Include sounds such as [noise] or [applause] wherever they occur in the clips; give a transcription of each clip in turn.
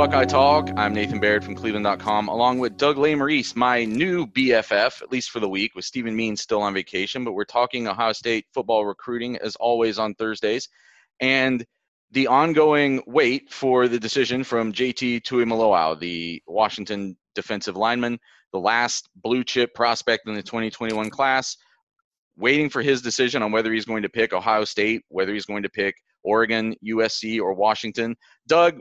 Buckeye Talk. I'm Nathan Baird from Cleveland.com, along with Doug Lesmerises, my new BFF, at least for the week, with Stephen Means still on vacation. But we're talking Ohio State football recruiting as always on Thursdays. And the ongoing wait for the decision from JT Tuimoloau, the Washington defensive lineman, the last blue chip prospect in the 2021 class, waiting for his decision on whether he's going to pick Ohio State, whether he's going to pick Oregon, USC, or Washington. Doug,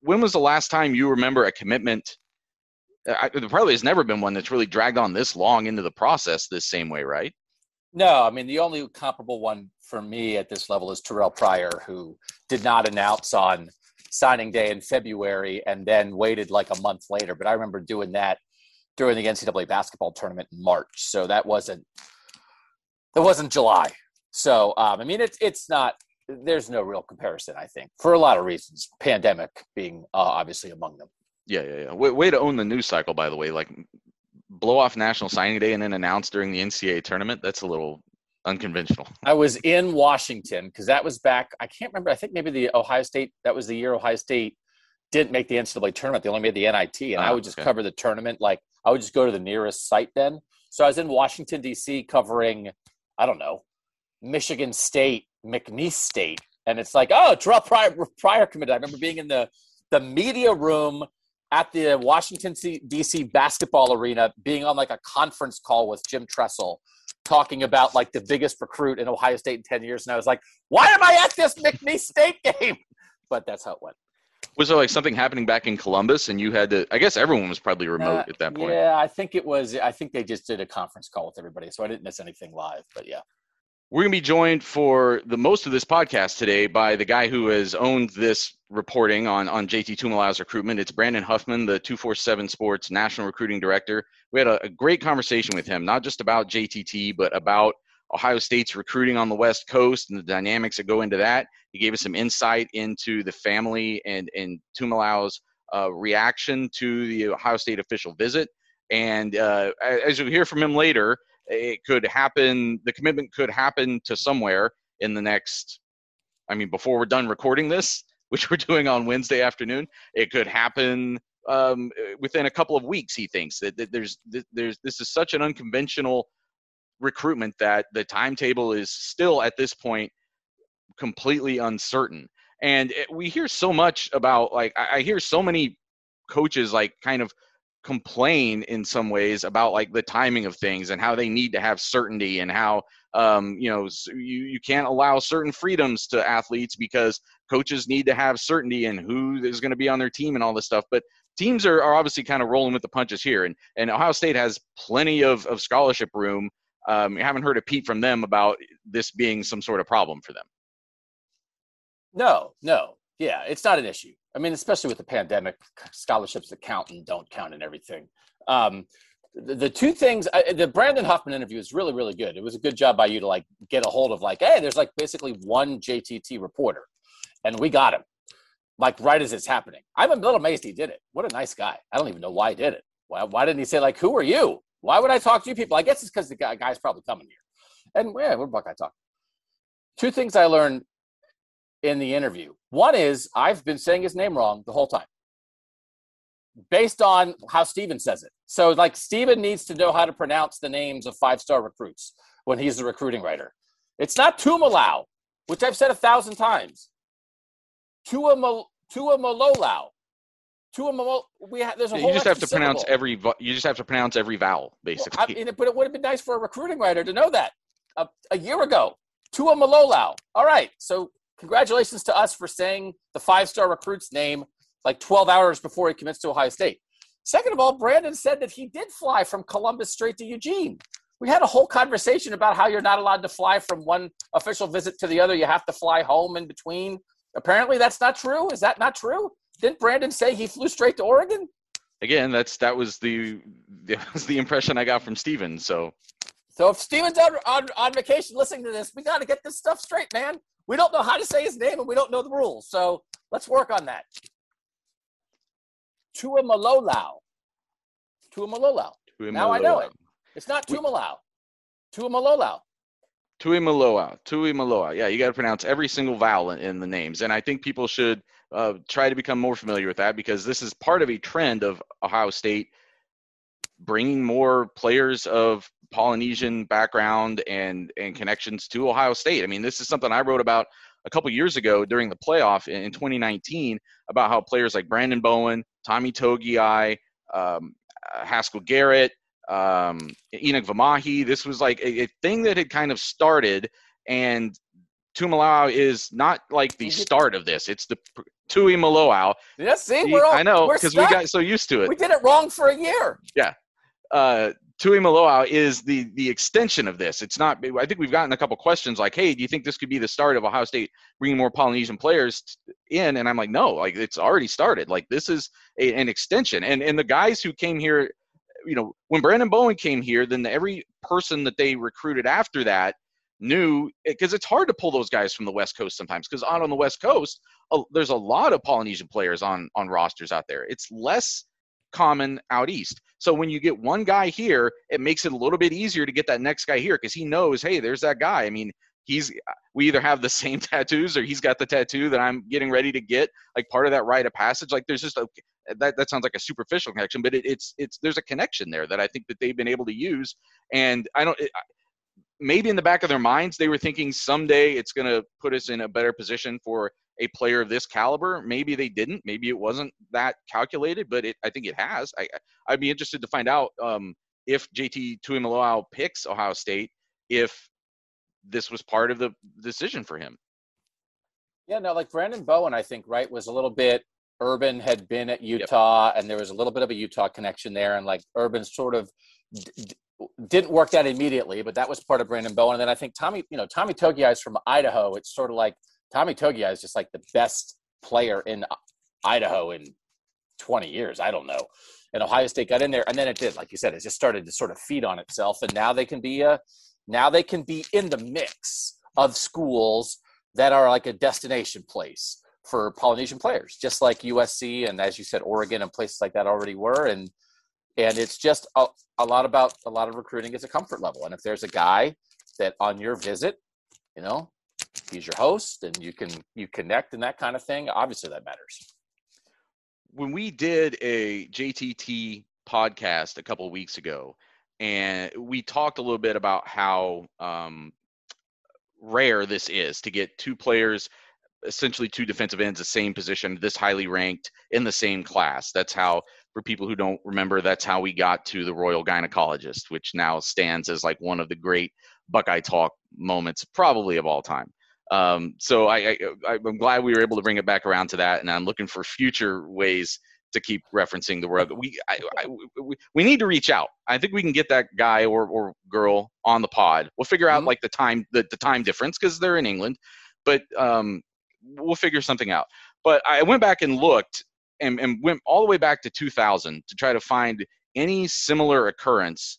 when was the last time you remember a commitment? I, there probably has never been one that's really dragged on this long into the process this same way, right? No, I mean the only comparable one for me at this level is Terrell Pryor, who did not announce on signing day in February and then waited like a month later. But I remember doing that during the NCAA basketball tournament in March. So that wasn't that wasn't July. So um, I mean it's it's not there's no real comparison, I think, for a lot of reasons. Pandemic being uh, obviously among them. Yeah, yeah, yeah. Way, way to own the news cycle, by the way. Like blow off National Signing Day and then announce during the NCAA tournament. That's a little unconventional. I was in Washington because that was back. I can't remember. I think maybe the Ohio State. That was the year Ohio State didn't make the NCAA tournament. They only made the NIT, and I ah, would just okay. cover the tournament. Like I would just go to the nearest site then. So I was in Washington D.C. covering. I don't know, Michigan State, McNeese State, and it's like, oh, Terrell Pryor, Pryor committed. I remember being in the the media room at the Washington D.C. basketball arena, being on like a conference call with Jim Tressel, talking about like the biggest recruit in Ohio State in 10 years. And I was like, why am I at this McNeese State game? [laughs] But that's how it went. Was there like something happening back in Columbus and you had to, I guess everyone was probably remote uh, at that point. Yeah, I think it was, I think they just did a conference call with everybody. So I didn't miss anything live, but yeah. We're going to be joined for the most of this podcast today by the guy who has owned this reporting on, on JT Tuimoloau's recruitment. It's Brandon Huffman, the 247 Sports National Recruiting Director. We had a, a great conversation with him, not just about JTT, but about Ohio State's recruiting on the West Coast and the dynamics that go into that. He gave us some insight into the family and, and Tuimoloau's uh, reaction to the Ohio State official visit. And uh, as you'll hear from him later, it could happen the commitment could happen to somewhere in the next i mean before we're done recording this [laughs] which we're doing on wednesday afternoon it could happen um, within a couple of weeks he thinks. That, that there's there's this is such an unconventional recruitment that the timetable is still at this point completely uncertain. And it, we hear so much about like I, I hear so many coaches like kind of complain in some ways about like the timing of things and how they need to have certainty and how um, you know you, you can't allow certain freedoms to athletes because coaches need to have certainty in who is going to be on their team and all this stuff. But teams are, are obviously kind of rolling with the punches here. And, and ohio state has plenty of, of scholarship room. Um, you haven't heard a peep from them about this being some sort of problem for them. No no yeah it's not an issue I mean, especially with the pandemic, scholarships that count and don't count and everything. Um, the, the, two things, I, the Brandon Huffman interview is really, really good. It was a good job by you to like get a hold of like, hey, there's like basically one JTT reporter, and we got him like right as it's happening. I'm a little amazed he did it. What a nice guy. I don't even know why he did it. Why, why didn't he say like, who are you? Why would I talk to you people? I guess it's because the guy, guy's probably coming here. And yeah, we're Buckeye talk. Two things I learned in the interview. One is I've been saying his name wrong the whole time, based on how Steven says it. So, like, Steven needs to know how to pronounce the names of five star recruits when he's the recruiting writer. It's not Tumalau, which I've said a thousand times. Tua Malolau. Tua We have there's a whole you just have to syllable. pronounce every. You just have to pronounce every vowel, basically. Well, I mean, but it would have been nice for a recruiting writer to know that a, a year ago. Tua Malolau. All right, so congratulations to us for saying the five star recruit's name like 12 hours before he commits to Ohio State. Second of all, Brandon said that he did fly from Columbus straight to Eugene. We had a whole conversation about how you're not allowed to fly from one official visit to the other. You have to fly home in between. Apparently, that's not true. Is that not true? Didn't Brandon say he flew straight to Oregon? Again, that's that was the that was the impression I got from Steven. So, so if Steven's on, on, on vacation listening to this, we got to get this stuff straight, man. We don't know how to say his name and we don't know the rules. So let's work on that. Tua Malolau. Tuimoloau. Now I know it. It's not Tuimalau. Tuimoloau. Tuimoloau. Tuimoloau. Yeah, you got to pronounce every single vowel in, in, the names, and I think people should uh, try to become more familiar with that because this is part of a trend of Ohio State bringing more players of Polynesian background and and connections to Ohio State. I mean, this is something I wrote about a couple years ago during the playoff in, in 2019 about how players like Branden Bowen, Tommy Togiai, um, Haskell Garrett, um, Enokk Vimahi. This was like a, a, thing that had kind of started, and Tuimoloau is not like the [laughs] start of this. It's the Tui Maloau. Yeah, see, we're all, I know because we got so used to it. We did it wrong for a year. Yeah, uh, Tuimoloau is the the extension of this. It's not. I think we've gotten a couple questions like, "Hey, do you think this could be the start of Ohio State bringing more Polynesian players in?" And I'm like, "No, like it's already started. Like this is a, an extension." And and the guys who came here, you know, when Branden Bowen came here, then every person that they recruited after that knew eh, because it's hard to pull those guys from the West Coast sometimes because out on the West Coast, there's a lot of Polynesian players on on rosters out there. It's less common out east. So when you get one guy here, it makes it a little bit easier to get that next guy here because he knows, hey, there's that guy. I mean, he's we either have the [laughs] same tattoos or he's got the tattoo that I'm getting ready to get, like part of that rite of passage. Like there's just a that that sounds like a superficial connection, but it, it's it's there's a connection there that I think that they've been able to use. And I don't. It, maybe in the back of their minds they were thinking someday it's going to put us in a better position for a player of this caliber. Maybe they didn't. Maybe it wasn't that calculated, but it, I think it has. I, I'd be interested to find out um, if JT Tuimoloau picks Ohio State, if this was part of the decision for him. Yeah, no, like Branden Bowen, I think, right, was a little bit Urban had been at Utah, yep. and there was a little bit of a Utah connection there, and like Urban sort of d- d- didn't work that immediately, but that was part of Branden Bowen. And then I think Tommy, you know, Tommy Togiai is from Idaho. It's sort of like Tommy Togiai is just like the best player in Idaho in 20 years. I don't know. And Ohio State got in there, and then it did, like you said, it just started to sort of feed on itself, and now they can be a, now they can be in the mix of schools that are like a destination place for Polynesian players, just like USC and as you said, Oregon and places like that already were, and and it's just a, a lot about a lot of recruiting is a comfort level, and if there's a guy that on your visit, you know, he's your host and you can you connect and that kind of thing obviously that matters. When we did a jtt podcast a couple weeks ago and we talked a little bit about how um, rare this is to get two players essentially two defensive ends the same position this highly ranked in the same class that's how for people who don't remember that's how we got to the royal gynecologist which now stands as like one of the great buckeye talk moments probably of all time um, so I, I, am glad we were able to bring it back around to that, and I'm looking for future ways to keep referencing the world. We, I, I, we, we need to reach out. I think we can get that guy or, or girl on the pod. We'll figure out mm-hmm. like the time the, the time difference because they're in England, but um, we'll figure something out. But I went back and looked and, and went all the way back to 2000 to try to find any similar occurrence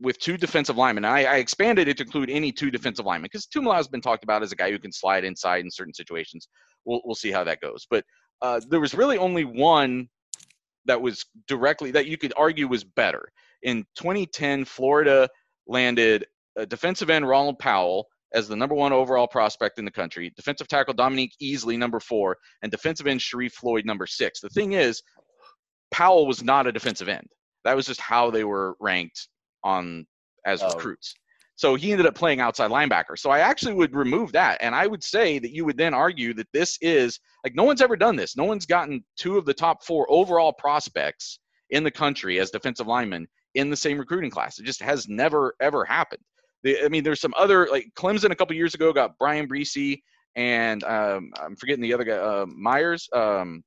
with two defensive linemen. I, I, expanded it to include any two defensive linemen because Tuimoloau has been talked about as a guy who can slide inside in certain situations. We'll we'll see how that goes. But uh, there was really only one that was directly that you could argue was better. In 2010, Florida landed defensive end Ronald Powell as the number one overall prospect in the country, defensive tackle Dominique Easley number four, and defensive end Sharrif Floyd number six. The thing is, Powell was not a defensive end. That was just how they were ranked on as oh. recruits. So he ended up playing outside linebacker. So I actually would remove that. And I would say that you would then argue that this is like no one's ever done this. No one's gotten two of the top four overall prospects in the country as defensive linemen in the same recruiting class. It just has never, ever happened. The, I mean, there's some other, like Clemson a couple years ago got Bryan Bresee and um, I'm forgetting the other guy, uh, Myers. Um,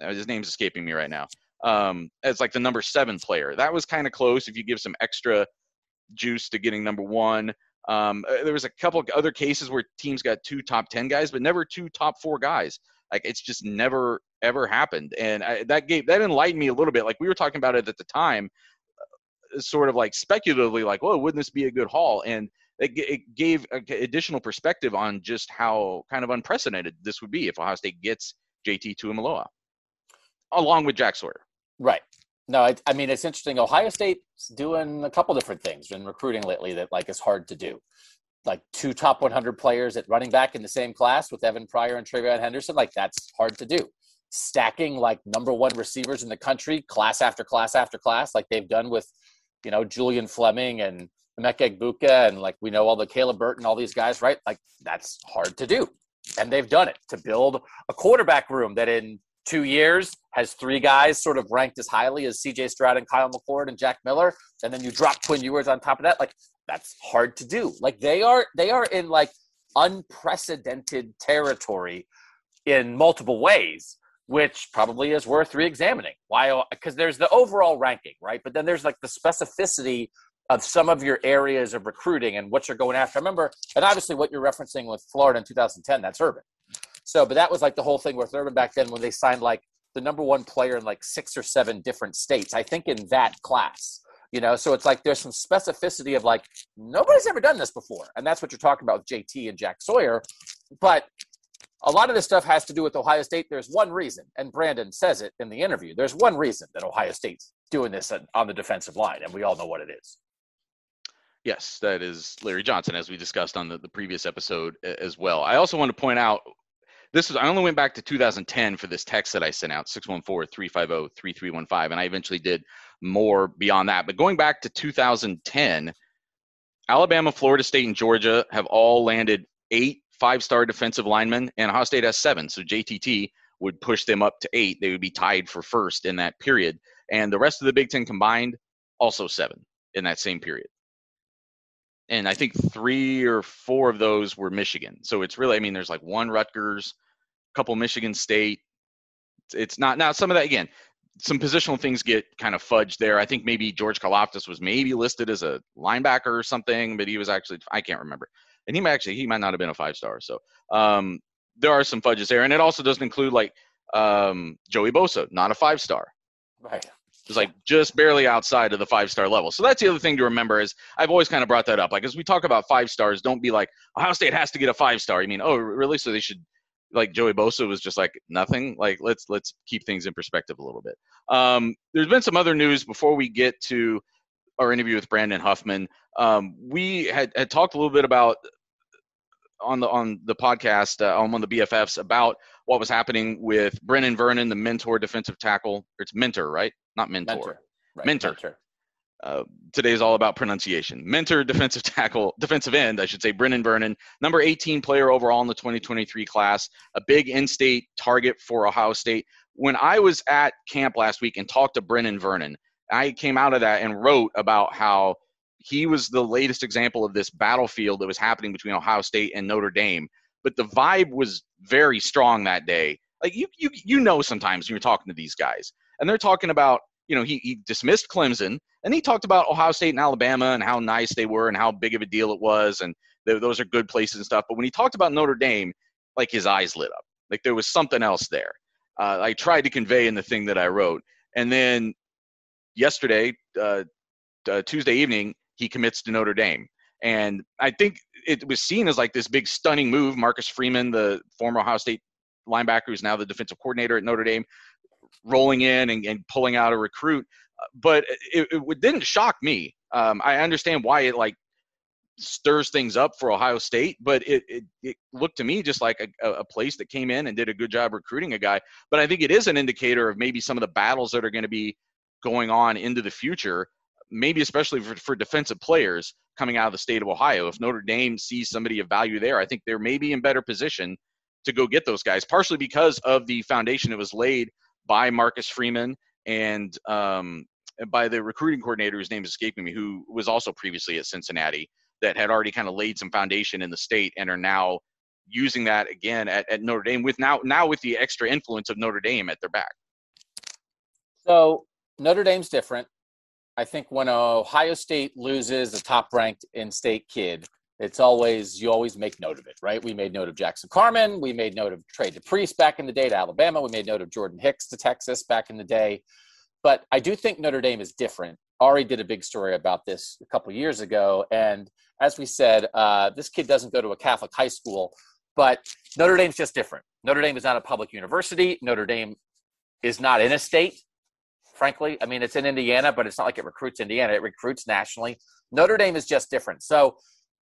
his name's escaping me right now um, as like the number seven player. That was kind of close if you give some extra juice to getting number one. Um, uh, there was a couple other cases where teams got two top 10 guys, but never two top four guys. Like it's just never ever happened. And I, that gave, that enlightened me a little bit. Like we were talking about it at the time, uh, sort of like speculatively, like, well, wouldn't this be a good haul? And it, it gave additional perspective on just how kind of unprecedented this would be if Ohio State gets JT Tuimoloau along with Jack Sawyer. Right. No, I, I mean it's interesting. Ohio State's doing a couple different things in recruiting lately that like is hard to do. Like two top 100 players at running back in the same class with Evan Pryor and TreVeyon Henderson. Like that's hard to do. Stacking like number one receivers in the country, class after class after class, like they've done with, you know, Julian Fleming and Emeka and like we know all the Caleb Burton, all these guys, right? Like that's hard to do. And they've done it to build a quarterback room that in two years has three guys sort of ranked as highly as CJ Stroud and Kyle McCord and Jack Miller, and then you drop Quinn Ewers on top of that. Like that's hard to do. Like they are they are in like unprecedented territory in multiple ways, which probably is worth re-examining. Why? Uh, because there's the overall ranking, right? But then there's like the specificity of some of your areas of recruiting and what you're going after. I remember, and obviously what you're referencing with Florida in 2010, that's Urban. So, but that was like the whole thing with Urban back then when they signed like the number one player in like six or seven different states. I think in that class, you know. So it's like there's some specificity of like nobody's ever done this before, and that's what you're talking about with JT and Jack Sawyer. But a lot of this stuff has to do with Ohio State. There's one reason, and Brandon says it in the interview. There's one reason that Ohio State's doing this on the defensive line, and we all know what it is. Yes, that is Larry Johnson, as we discussed on the, the previous episode as well. I also want to point out this is I only went back to 2010 for this text that I sent out 614-350-3315 and I eventually did more beyond that. But going back to 2010, Alabama, Florida State and Georgia have all landed 8 five-star defensive linemen and Ohio State has 7. So JTT would push them up to 8. They would be tied for first in that period. And the rest of the Big 10 combined also 7 in that same period and I think three or four of those were Michigan. So it's really, I mean, there's like one Rutgers, a couple Michigan State. It's not now. Some of that again, some positional things get kind of fudged there. I think maybe George Karlaftis was maybe listed as a linebacker or something, but he was actually I can't remember. And he might actually he might not have been a five star. So um, there are some fudges there, and it also doesn't include like um, Joey Bosa, not a five star. Right. It's like just barely outside of the five star level. So that's the other thing to remember is I've always kind of brought that up. Like as we talk about five stars, don't be like Ohio State has to get a five star. You mean oh really? So they should like Joey Bosa was just like nothing. Like let's let's keep things in perspective a little bit. Um, there's been some other news before we get to our interview with Brandon Huffman. Um, we had, had talked a little bit about on the on the podcast uh, I'm on the BFFs about what was happening with Brenan Vernon, the mentor defensive tackle. It's mentor, right? Not mentor. Mentor. Right. mentor. mentor. Uh, today is all about pronunciation. Mentor, defensive [laughs] tackle, defensive end, I should say, Brenan Vernon, number 18 player overall in the 2023 class, a big in state target for Ohio State. When I was at camp last week and talked to Brenan Vernon, I came out of that and wrote about how he was the latest example of this battlefield that was happening between Ohio State and Notre Dame. But the vibe was very strong that day. Like you, you, you know, sometimes when you're talking to these guys, and they're talking about you know, he, he dismissed Clemson and he talked about Ohio State and Alabama and how nice they were and how big of a deal it was. And they, those are good places and stuff. But when he talked about Notre Dame, like his eyes lit up. Like there was something else there. Uh, I tried to convey in the thing that I wrote. And then yesterday, uh, uh, Tuesday evening, he commits to Notre Dame. And I think it was seen as like this big stunning move. Marcus Freeman, the former Ohio State linebacker, who's now the defensive coordinator at Notre Dame, rolling in and, and pulling out a recruit. But it, it didn't shock me. Um, I understand why it like stirs things up for Ohio State, but it, it, it looked to me just like a, a, place that came in and did a good job recruiting a guy. But I think it is an indicator of maybe some of the battles that are going to be going on into the future, maybe especially for, for defensive players coming out of the state of Ohio. If Notre Dame sees somebody of value there, I think they're maybe in better position to go get those guys, partially because of the foundation that was laid by Marcus Freeman and um, by the recruiting coordinator whose name is escaping me, who was also previously at Cincinnati, that had already kind of laid some foundation in the state and are now using that again at, at Notre Dame with now now with the extra influence of Notre Dame at their back. So Notre Dame's different. I think when Ohio State loses a top ranked in state kid, it's always you always make note of it, right? We made note of Jackson Carman. we made note of Trey DePriest back in the day to Alabama, we made note of Jordan Hicks to Texas back in the day. But I do think Notre Dame is different. Ari did a big story about this a couple years ago, and as we said, uh, this kid doesn't go to a Catholic high school, but Notre Dame's just different. Notre Dame is not a public university. Notre Dame is not in a state. Frankly. I mean, it's in Indiana, but it's not like it recruits Indiana, it recruits nationally. Notre Dame is just different. So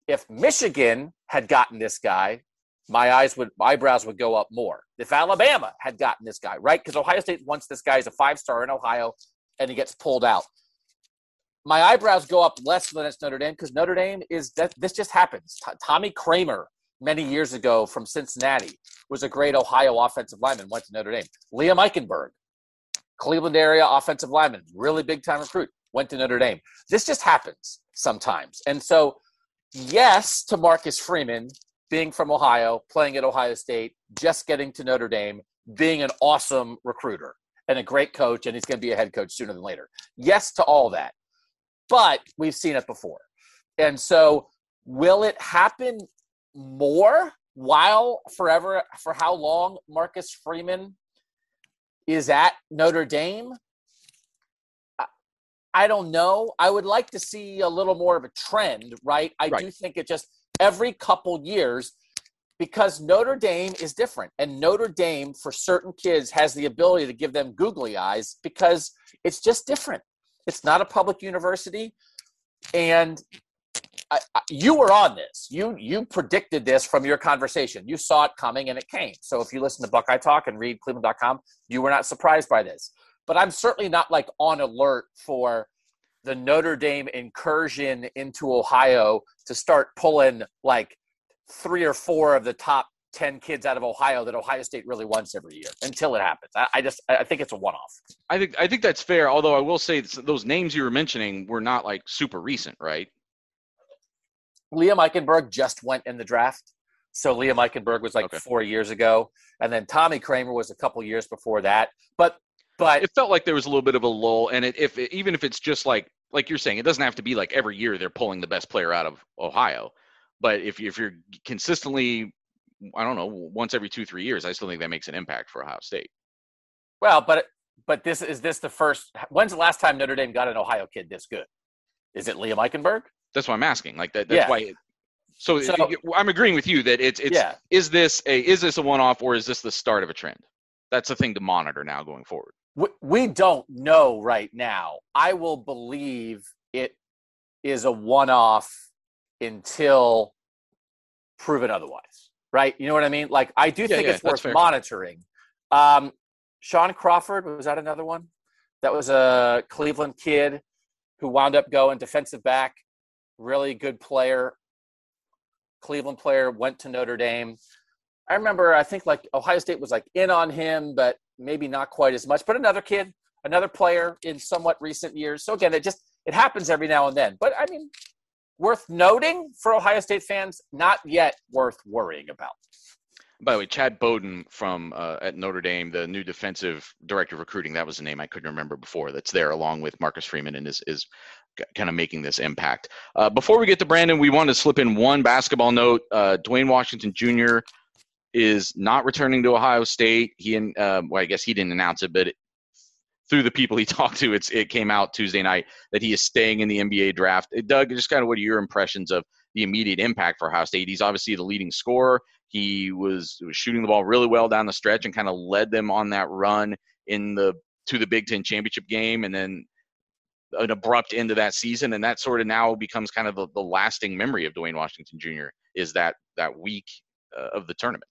if Michigan had gotten this guy, my eyes would eyebrows would go up more. If Alabama had gotten this guy, right? Because Ohio State wants this guy as a five star in Ohio and he gets pulled out. My eyebrows go up less than it's Notre Dame because Notre Dame is that this just happens. T- Tommy Kraemer many years ago from Cincinnati was a great Ohio offensive lineman, went to Notre Dame. Liam Eichenberg, Cleveland area offensive lineman, really big time recruit, went to Notre Dame. This just happens sometimes. And so, yes, to Marcus Freeman, being from Ohio, playing at Ohio State, just getting to Notre Dame, being an awesome recruiter and a great coach, and he's going to be a head coach sooner than later. Yes to all that. But we've seen it before. And so, will it happen more while forever for how long Marcus Freeman is at Notre Dame? I don't know. I would like to see a little more of a trend, right? I right. do think it just every couple years because Notre Dame is different. And Notre Dame, for certain kids, has the ability to give them googly eyes because it's just different. It's not a public university. And I, you were on this. You you predicted this from your conversation. You saw it coming and it came. So if you listen to Buckeye Talk and read Cleveland.com, you were not surprised by this. But I'm certainly not like on alert for the Notre Dame incursion into Ohio to start pulling like three or four of the top 10 kids out of Ohio that Ohio State really wants every year until it happens. I, I just I think it's a one off. I think I think that's fair. Although I will say those names you were mentioning were not like super recent, right? Liam Eichenberg just went in the draft. So Liam Eichenberg was like okay. four years ago, and then Tommy Kraemer was a couple years before that. But but it felt like there was a little bit of a lull, and it, if it, even if it's just like like you're saying, it doesn't have to be like every year they're pulling the best player out of Ohio. But if if you're consistently, I don't know, once every two three years, I still think that makes an impact for Ohio State. Well, but but this is this the first? When's the last time Notre Dame got an Ohio kid this good? Is it Liam Eichenberg? That's why I'm asking. Like that. That's yeah. why. It, so, so, I'm agreeing with you that it's it's yeah. is this a is this a one off or is this the start of a trend? That's the thing to monitor now going forward. We, we don't know right now. I will believe it is a one off until proven otherwise. Right? You know what I mean? Like I do yeah, think it's worth monitoring. Um, Shaun Crawford was that another one? That was a Cleveland kid who wound up going defensive back, really good player. Cleveland player went to Notre Dame. I remember I think like Ohio State was like in on him, but maybe not quite as much. But another kid, another player in somewhat recent years. So again, it just it happens every now and then. But I mean, worth noting for Ohio State fans, not yet worth worrying about. By the way, Chad Bowden from uh, at Notre Dame, the new defensive director of recruiting, that was the name I couldn't remember before. That's there along with Marcus Freeman and is is kind of making this impact. Uh, before we get to Brandon, we want to slip in one basketball note. Uh, Duane Washington Jr. is not returning to Ohio State. He and uh, well, I guess he didn't announce it, but it, through the people he [laughs] talked to, it's it came out Tuesday night that he is staying in the NBA draft. Doug, just kind of what are your impressions of the immediate impact for Ohio State? He's obviously the leading scorer. He was was shooting the ball really well down the stretch and kind of led them on that run in the to the Big Ten championship game, and then an abrupt end to that season, and that sort of now becomes kind of the, the lasting memory of Duane Washington Jr. is that that week uh, of the tournament.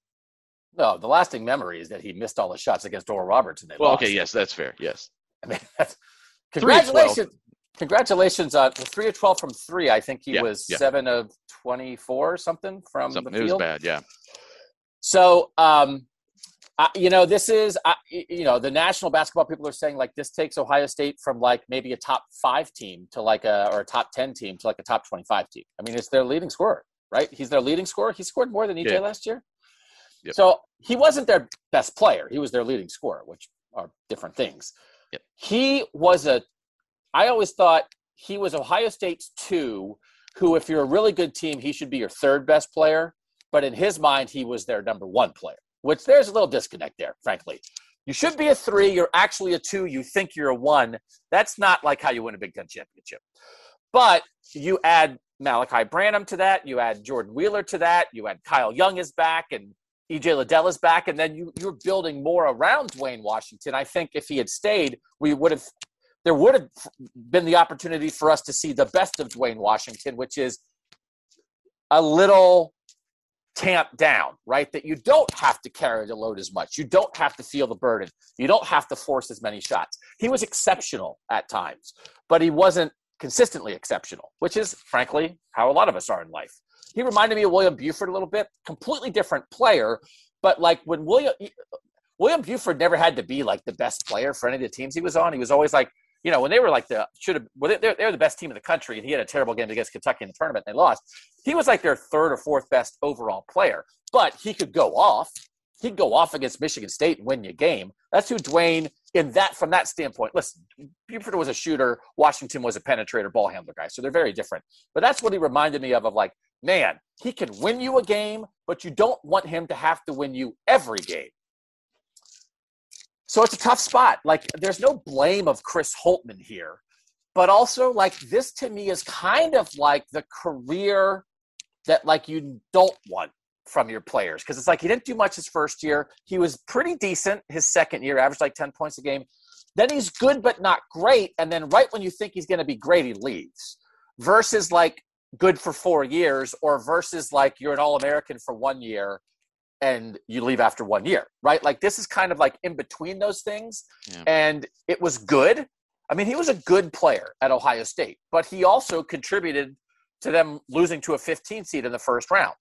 No, the lasting memory is that he missed all the shots against Oral Roberts and they well, lost. okay, yes, that's fair. Yes. I mean, [laughs] that's, congratulations. Congratulations on the three of 12 from three. I think he yeah, was yeah. seven of 24 or something from something, the field. It was bad, yeah. So, um, You know, this is, I, you know, the national basketball people are saying like this takes Ohio State from like maybe a top five team to like a, or a top 10 team to like a top 25 team. I mean, it's their leading scorer, right? He's their leading scorer. He scored more than EJ yeah. last year. Yep. So he wasn't their best player. He was their leading scorer, which are different things. Yep. He was a, I always thought he was Ohio State's two, who, if you're a really good team, he should be your third best player. But in his mind, he was their number one player, which there's a little disconnect there, frankly. You should be a three. You're actually a two. You think you're a one. That's not like how you win a Big Ten championship. But you add Malachi Branham to that. You add Jordan Wheeler to that. You add Kyle Young is back, and EJ Liddell is back, and then you you're building more around Duane Washington. I think if he had stayed, we would have there would have been the opportunity for us to see the best of Duane Washington, which is a little tamped down, right? That you don't have to carry the load as much. You don't have to feel the burden. You don't have to force as many shots. He was exceptional at times, but he wasn't consistently exceptional, which is frankly how a lot of us are in life. He reminded me of William Buford a little bit, completely different player, but like when William William Buford never had to be like the best player for any of the teams he was on. He was always like, you know, when they were like the should have, well, they're, they're the best team in the country, and he had a terrible game against Kentucky in the tournament and they lost. He was like their third or fourth best overall player, but he could go off. He'd go off against Michigan State and win you a game. That's who Duane, in that from that standpoint. Listen, Buford was a shooter. Washington was a penetrator, ball handler guy. So they're very different. But that's what he reminded me of. Of like, man, he can win you a game, but you don't want him to have to win you every game. So it's a tough spot. Like, there's no blame of Chris Holtmann here, but also like this to me is kind of like the career that like you don't want from your players because it's like he didn't do much his first year. He was pretty decent his second year, averaged like 10 points a game. Then he's good but not great. And then right when you think he's going to be great, he leaves. Versus like good for four years, or versus like you're an All American for one year and you leave after one year, right? Like this is kind of like in between those things. Yeah. And it was good. I mean, he was a good player at Ohio State, but he also contributed to them losing to a 15 seed in the first round.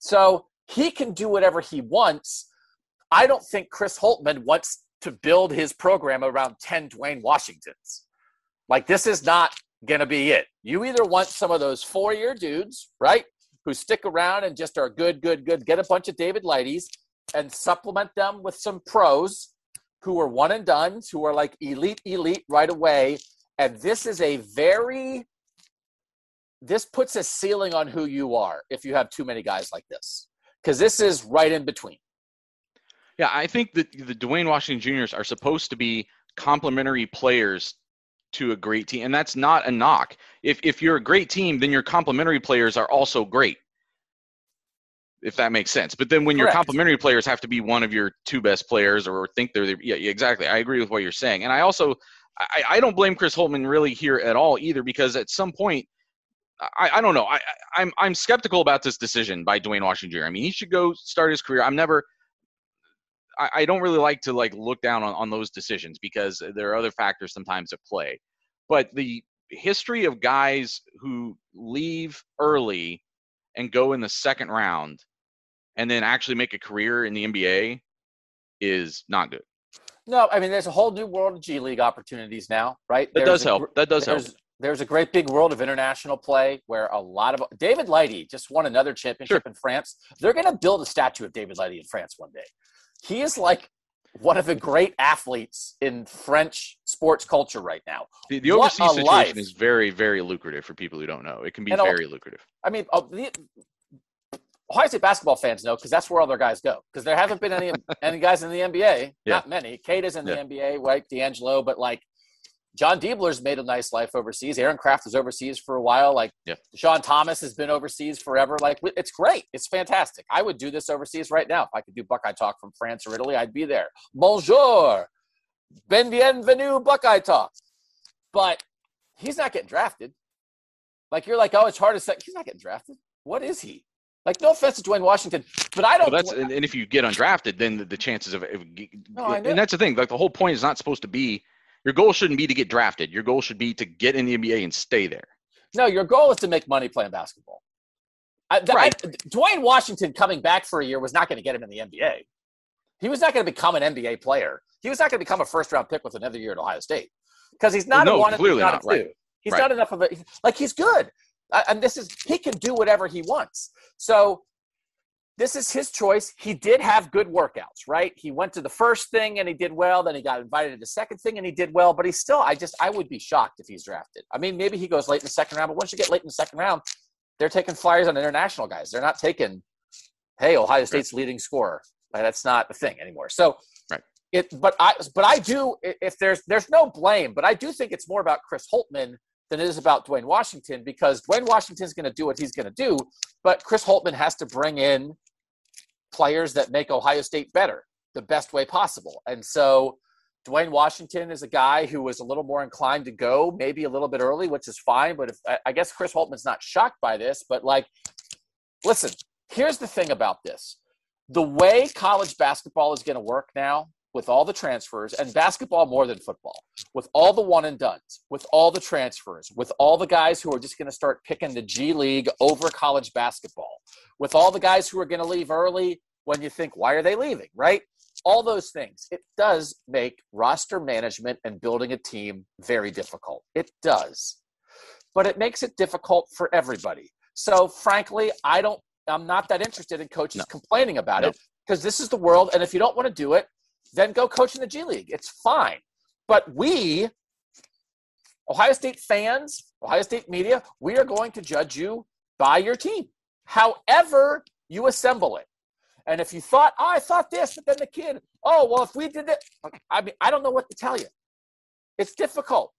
So he can do whatever he wants. I don't think Chris Holtmann wants to build his program around 10 Duane Washingtons. Like, this is not going to be it. You either want some of those four year dudes, right? Who stick around and just are good, good, good, get a bunch of David Lighties and supplement them with some pros who are one and done, who are like elite, elite right away. And this is a very, this puts a ceiling on who you are if you have too many guys like this because this is right in between. Yeah, I think that the Duane Washington Juniors are supposed to be complementary players to a great team, and that's not a knock. If if you're a great team, then your complementary players are also great. If that makes sense. But then when Correct. your complementary players have to be one of your two best players or think they're the, yeah, exactly. I agree with what you're saying. And I also I, I don't blame Chris Holtmann really here at all either because at some point I, I don't know. I, I'm I'm skeptical about this decision by Duane Washington Jr. I mean, he should go start his career. I'm never. I, I don't really like to like look down on, on those decisions because there are other factors sometimes at play. But the history of guys who leave early and go in the second round and then actually make a career in the NBA is not good. No, I mean there's a whole new world of G League opportunities now, right? That there's does help. That does help there's a great big world of international play where a lot of David Lighty just won another championship sure. in France. They're going to build a statue of David Lighty in France one day. He is like one of the great athletes in French sports culture right now. The, the overseas situation life. is very, very lucrative for people who don't know. It can be and very lucrative. I mean, uh, the, Ohio State basketball fans know because that's where all their guys go. Because there haven't been any [laughs] any guys in the NBA, yeah. not many. Kate is in the yeah. NBA, right? D'Angelo, but like Jon Diebler's made a nice life overseas. Aaron Craft was overseas for a while. Like yeah. Sean Thomas has been overseas forever. Like it's great. It's fantastic. I would do this overseas right now. If I could do Buckeye Talk from France or Italy, I'd be there. Bonjour. Ben Bienvenue Buckeye Talk. But he's not getting drafted. Like you're like, oh, it's hard to say. He's not getting drafted. What is he? Like, no offense to Duane Washington, but I don't. Well, that's and if you get undrafted, then the, the chances of, of no, and that's the thing. Like the whole point is not supposed to be your goal shouldn't be to get drafted. Your goal should be to get in the NBA and stay there. No, your goal is to make money playing basketball. I, right. I, Duane Washington coming back for a year was not going to get him in the NBA. He was not going to become an NBA player. He was not going to become a first round pick with another year at Ohio State because he's not well, no, a one. Clearly he's not, not right. He's right. not enough of a like. He's good, and this is he can do whatever he wants. So this is his choice. He did have good workouts, right? He went to the first thing and he did well. Then he got invited to the second thing and he did well. But he's still, I just, I would be shocked if he's drafted. I mean, maybe he goes late in the second round, but once you get late in the second round, they're taking flyers on international guys. They're not taking, hey, Ohio State's right. leading scorer. Like, that's not a thing anymore. So, right. it, but I, but I do. If there's, there's no blame, but I do think it's more about Chris Holtmann than it is about Duane Washington because Duane Washington's going to do what he's going to do, but Chris Holtmann has to bring in players that make Ohio State better the best way possible. And so Duane Washington is a guy who was a little more inclined to go, maybe a little bit early, which is fine. But if I guess Chris Holtmann's not shocked by this, but like, listen, here's the thing about this: the way college basketball is going to work now, with all the transfers, and basketball more than football, with all the one and duns, with all the transfers, with all the guys who are just going to start picking the G League over college basketball, with all the guys who are going to leave early when you think, why are they leaving, right? all those things. It does make roster management and building a team very difficult. It does. But it makes it difficult for everybody. So frankly, I don't I'm not that interested in coaches no. complaining about no. it because this is the world and if you don't want to do it, then go coach in the G League. It's fine. But we Ohio State fans, Ohio State media, we are going to judge you by your team. However, you assemble it. And if you thought, oh, I thought this, but then the kid, oh, well, if we did it, I mean, I don't know what to tell you. It's difficult.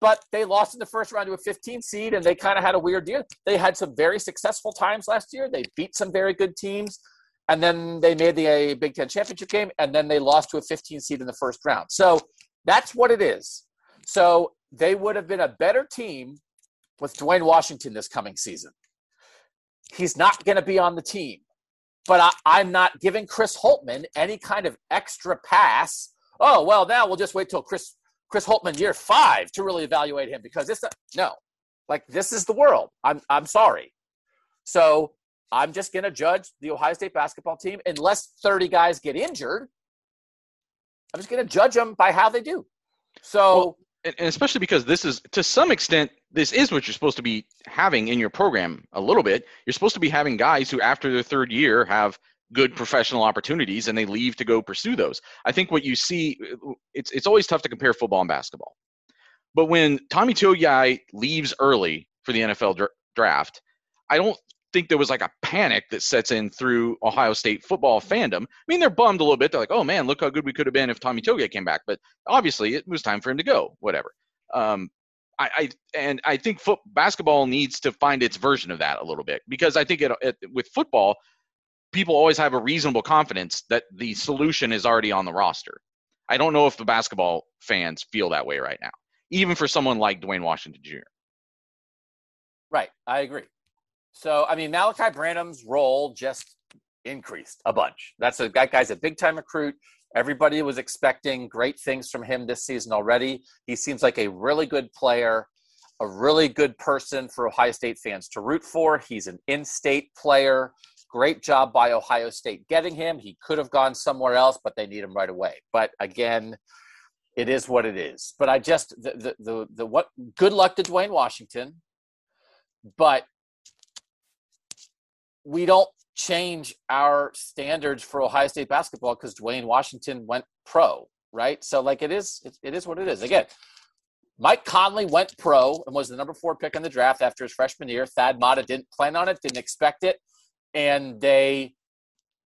But they lost in the first round to a 15 seed, and they kind of had a weird year. They had some very successful times last year. They beat some very good teams, and then they made the Big Ten championship game, and then they lost to a 15 seed in the first round. So that's what it is. So they would have been a better team with Duane Washington this coming season. He's not going to be on the team but I, am not giving Chris Holtmann any kind of extra pass. Oh well, now we'll just wait till Chris Chris Holtmann year five to really evaluate him because this no, like this is the world. I'm I'm sorry. So I'm just going to judge the Ohio State basketball team unless 30 guys get injured. I'm just going to judge them by how they do. So. Well, and especially because this is to some extent this is what you're supposed to be having in your program a little bit you're supposed to be having guys who after their third year have good professional opportunities and they leave to go pursue those i think what you see it's it's always tough to compare football and basketball but when tommy togiai leaves early for the nfl draft i don't think there was like a panic that sets in through ohio state football fandom i mean they're bummed a little bit they're like oh man look how good we could have been if tommy togiai came back but obviously it was time for him to go whatever um, I, I and I think foot basketball needs to find its version of that a little bit because I think it, it, with football, people always have a reasonable confidence that the solution is already on the roster. I don't know if the basketball fans feel that way right now, even for someone like Duane Washington Jr. Right, I agree. So I mean, Malachi Branham's role just increased a bunch. That's a that guy's a big time recruit. Everybody was expecting great things from him this season already. He seems like a really good player, a really good person for Ohio State fans to root for. He's an in state player. Great job by Ohio State getting him. He could have gone somewhere else, but they need him right away. But again, it is what it is. But I just the the the, the what good luck to Duane Washington. But we don't change our standards for Ohio State basketball because Duane Washington went pro, right? So like it is, it, it is what it is. Again, Mike Conley went pro and was the number four pick in the draft after his freshman year. Thad Matta didn't plan on it, didn't expect it, and they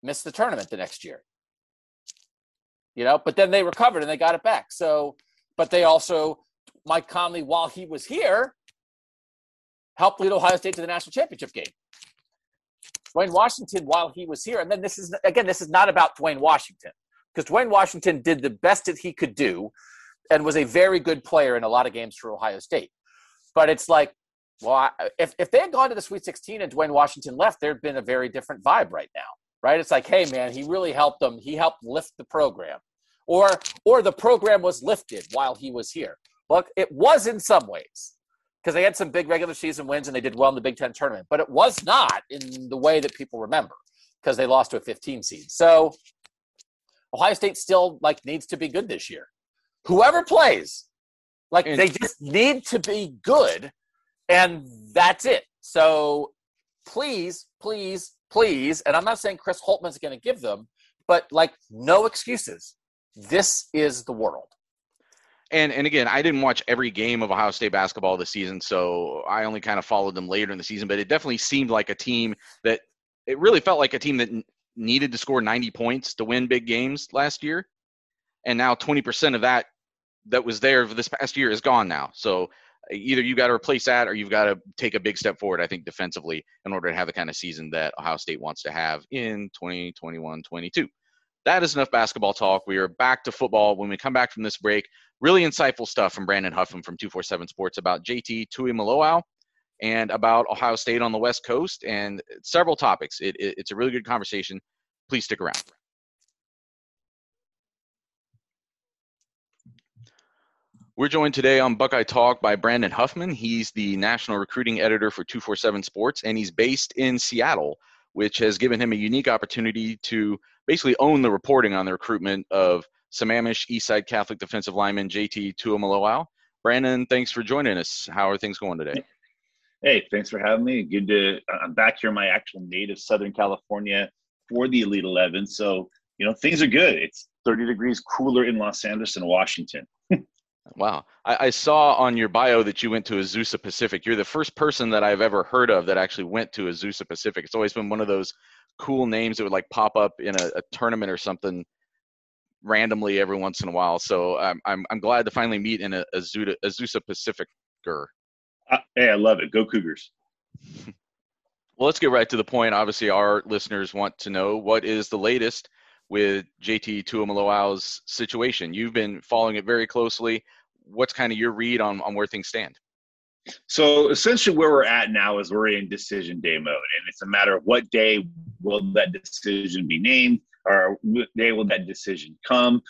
missed the tournament the next year. You know, but then they recovered and they got it back. So, but they also Mike Conley, while he was here, helped lead Ohio State to the national championship game. Duane Washington while he was here. And then this is, again, this is not about Duane Washington because Duane Washington did the best that he could do and was a very good player in a lot of games for Ohio State. But it's like, well, if, if they had gone to the Sweet 16 and Duane Washington left, there'd been a very different vibe right now, right? It's like, hey, man, he really helped them. He helped lift the program. Or, or the program was lifted while he was here. Look, it was in some ways because they had some big regular season wins and they did well in the Big Ten tournament, but it was not in the way that people remember because they lost to a 15 seed. So Ohio State still like needs to be good this year. Whoever plays, like and, they just need to be good, and that's it. So please, please, please, and I'm not saying Chris Holtmann's going to give them, but like no excuses. This is the world and and again, I didn't watch every game of Ohio State basketball this season, so I only kind of followed them later in the season. But it definitely seemed like a team that it really felt like a team that needed to score 90 points to win big games last year, and now 20% of that that was there this past year is gone now. So either you got to replace that or you've got to take a big step forward, I think, defensively in order to have the kind of season that Ohio State wants to have in 2021 22. That is enough basketball talk. We are back to football. When we come back from this break, really insightful stuff from Brandon Huffman from 247 Sports about JT Tuimoloau and about Ohio State on the West Coast and several topics. It, it, it's a really good conversation. Please stick around. We're joined today on Buckeye Talk by Brandon Huffman. He's the national recruiting editor for 247 Sports, and he's based in Seattle, which has given him a unique opportunity to basically own the reporting on the recruitment of Sammamish Eastside Catholic defensive lineman JT Tuimoloau. Brandon, thanks for joining us. How are things going today? Hey, thanks for having me. Good to I'm back here in my actual native Southern California for the Elite 11. So, you know, things are good. It's 30 degrees cooler in Los Angeles than Washington. [laughs] Wow. I, I, saw on your bio that you went to Azusa Pacific. You're the first person that I've ever heard of that actually went to Azusa Pacific. It's always been one of those cool names that would like pop up in a, a tournament or something randomly every once in a while. So I'm, I'm, I'm glad to finally meet in a Azusa, Azusa Pacificer. Hey, I love it. Go Cougars. [laughs] well, let's get right to the point. Obviously, our listeners want to know what is the latest with JT Tuimoloau's situation. You've been following it very closely what's kind of your read on, on where things stand? So essentially, where we're at now is we're in decision day mode, and it's a matter of what day will that decision be named, or what day will that decision come.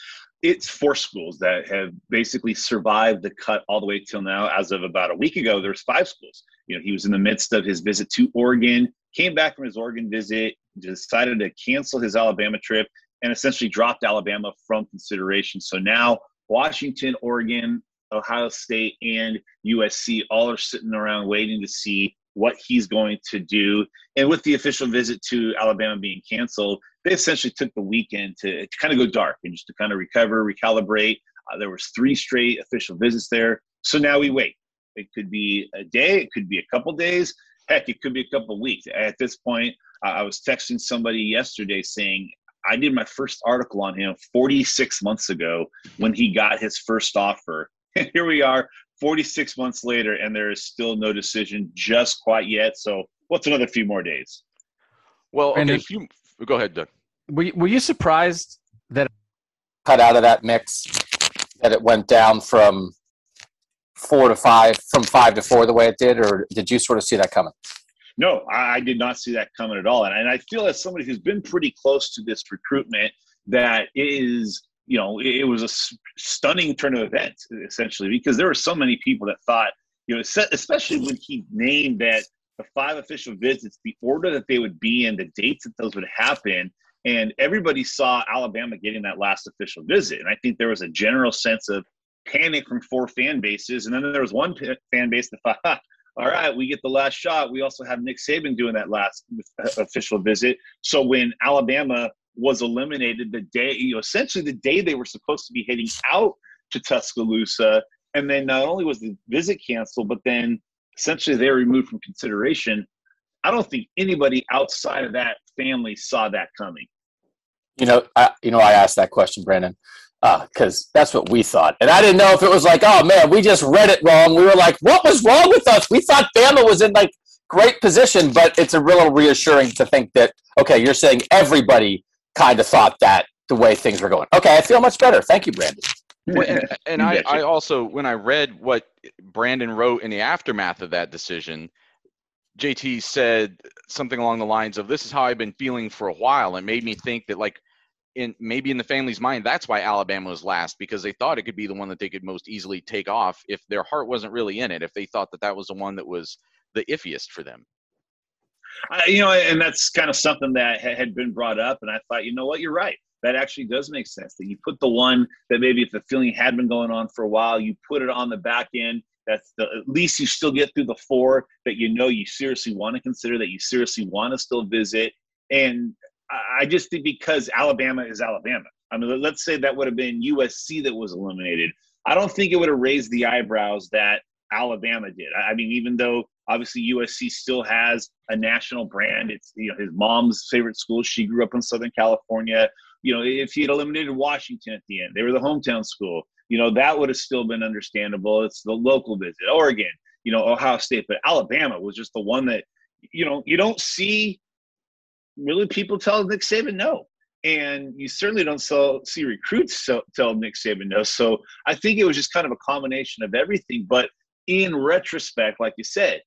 It's four schools that have basically survived the cut all the way till now. As of about a week ago, there's five schools. You know, he was in the midst of his visit to Oregon, came back from his Oregon visit, decided to cancel his Alabama trip, and essentially dropped Alabama from consideration. So now Washington, Oregon, Ohio State and USC all are sitting around waiting to see what he's going to do. And with the official visit to Alabama being canceled, they essentially took the weekend to, to kind of go dark and just to kind of recover, recalibrate. Uh, there was three straight official visits there. So now we wait. It could be a day, it could be a couple days, heck, it could be a couple weeks. At this point, uh, I was texting somebody yesterday saying I did my first article on him 46 months ago when he got his first offer [laughs] here we are 46 months later and there is still no decision just quite yet. So what's another few more days? Well okay, if you go ahead doug. Were you, were you surprised that cut out of that mix that it went down from four to five from five to four the way it did or did you sort of see that coming? No i did not see that coming at all. And, and i feel as somebody who's been pretty close to this recruitment that is you know, it, was a stunning turn of events essentially because there were so many people that thought, you know, especially when he named that the five official visits, the order that they would be in, the dates that those would happen, and everybody saw Alabama getting that last official visit. And I think there was a general sense of panic from four fan bases, and then there was one fan base that thought, all right, we get the last shot. We also have Nick Saban doing that last uh, official visit. So when Alabama was eliminated the day, you know, essentially the day they were supposed to be heading out to Tuscaloosa. And then not only was the visit canceled, but then essentially they were removed from consideration. I don't think anybody outside of that family saw that coming. You know, I, you know, I asked that question, Brandon, because uh, that's what we thought, and I didn't know if it was like, oh man, we just read it wrong. We were like, what was wrong with us? We thought Bama was in like great position, but it's a little reassuring to think that okay, you're saying everybody kind of thought that the way things were going. Okay, I feel much better. Thank you, Brandon. Well, and, and [laughs] I, I also, when I read what Brandon wrote in the aftermath of that decision, JT said something along the lines of, "This is how I've been feeling for a while." It made me think that, like, in maybe in the family's mind, that's why Alabama was last because they thought it could be the one that they could most easily take off if their heart wasn't really in it. If they thought that that was the one that was the iffiest for them. I, you know, and that's kind of something that had been brought up, and I thought, you know what, you're right. That actually does make sense. That you put the one that maybe if the feeling had been going on for a while, you put it on the back end. That's the at least you still get through the four that you know you seriously want to consider, that you seriously want to still visit. And I just think because Alabama is Alabama. I mean, let's say that would have been USC that was eliminated. I don't think it would have raised the eyebrows that Alabama did. I mean, even though Obviously, USC still has a national brand. It's you know his mom's favorite school. She grew up in Southern California. You know, if he had eliminated Washington at the end, they were the hometown school. You know, that would have still been understandable. It's the local visit. Oregon, you know, Ohio State, but Alabama was just the one that you know you don't see really people tell Nick Saban no. and you certainly don't sell, see recruits tell Nick Saban no. So I think it was just kind of a combination of everything. But in retrospect, like you said,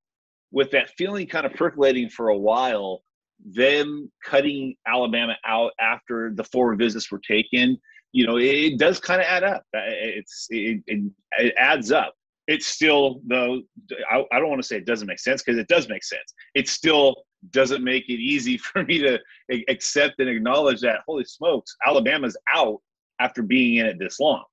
with that feeling kind of percolating for a while, them cutting Alabama out after the four visits were taken, you know, it, does kind of add up. It's it, it, it adds up. It's still though. I, I don't want to say it doesn't make sense because it does make sense. It still doesn't make it easy [laughs] for me to accept and acknowledge that. Holy smokes, Alabama's out after being in it this long.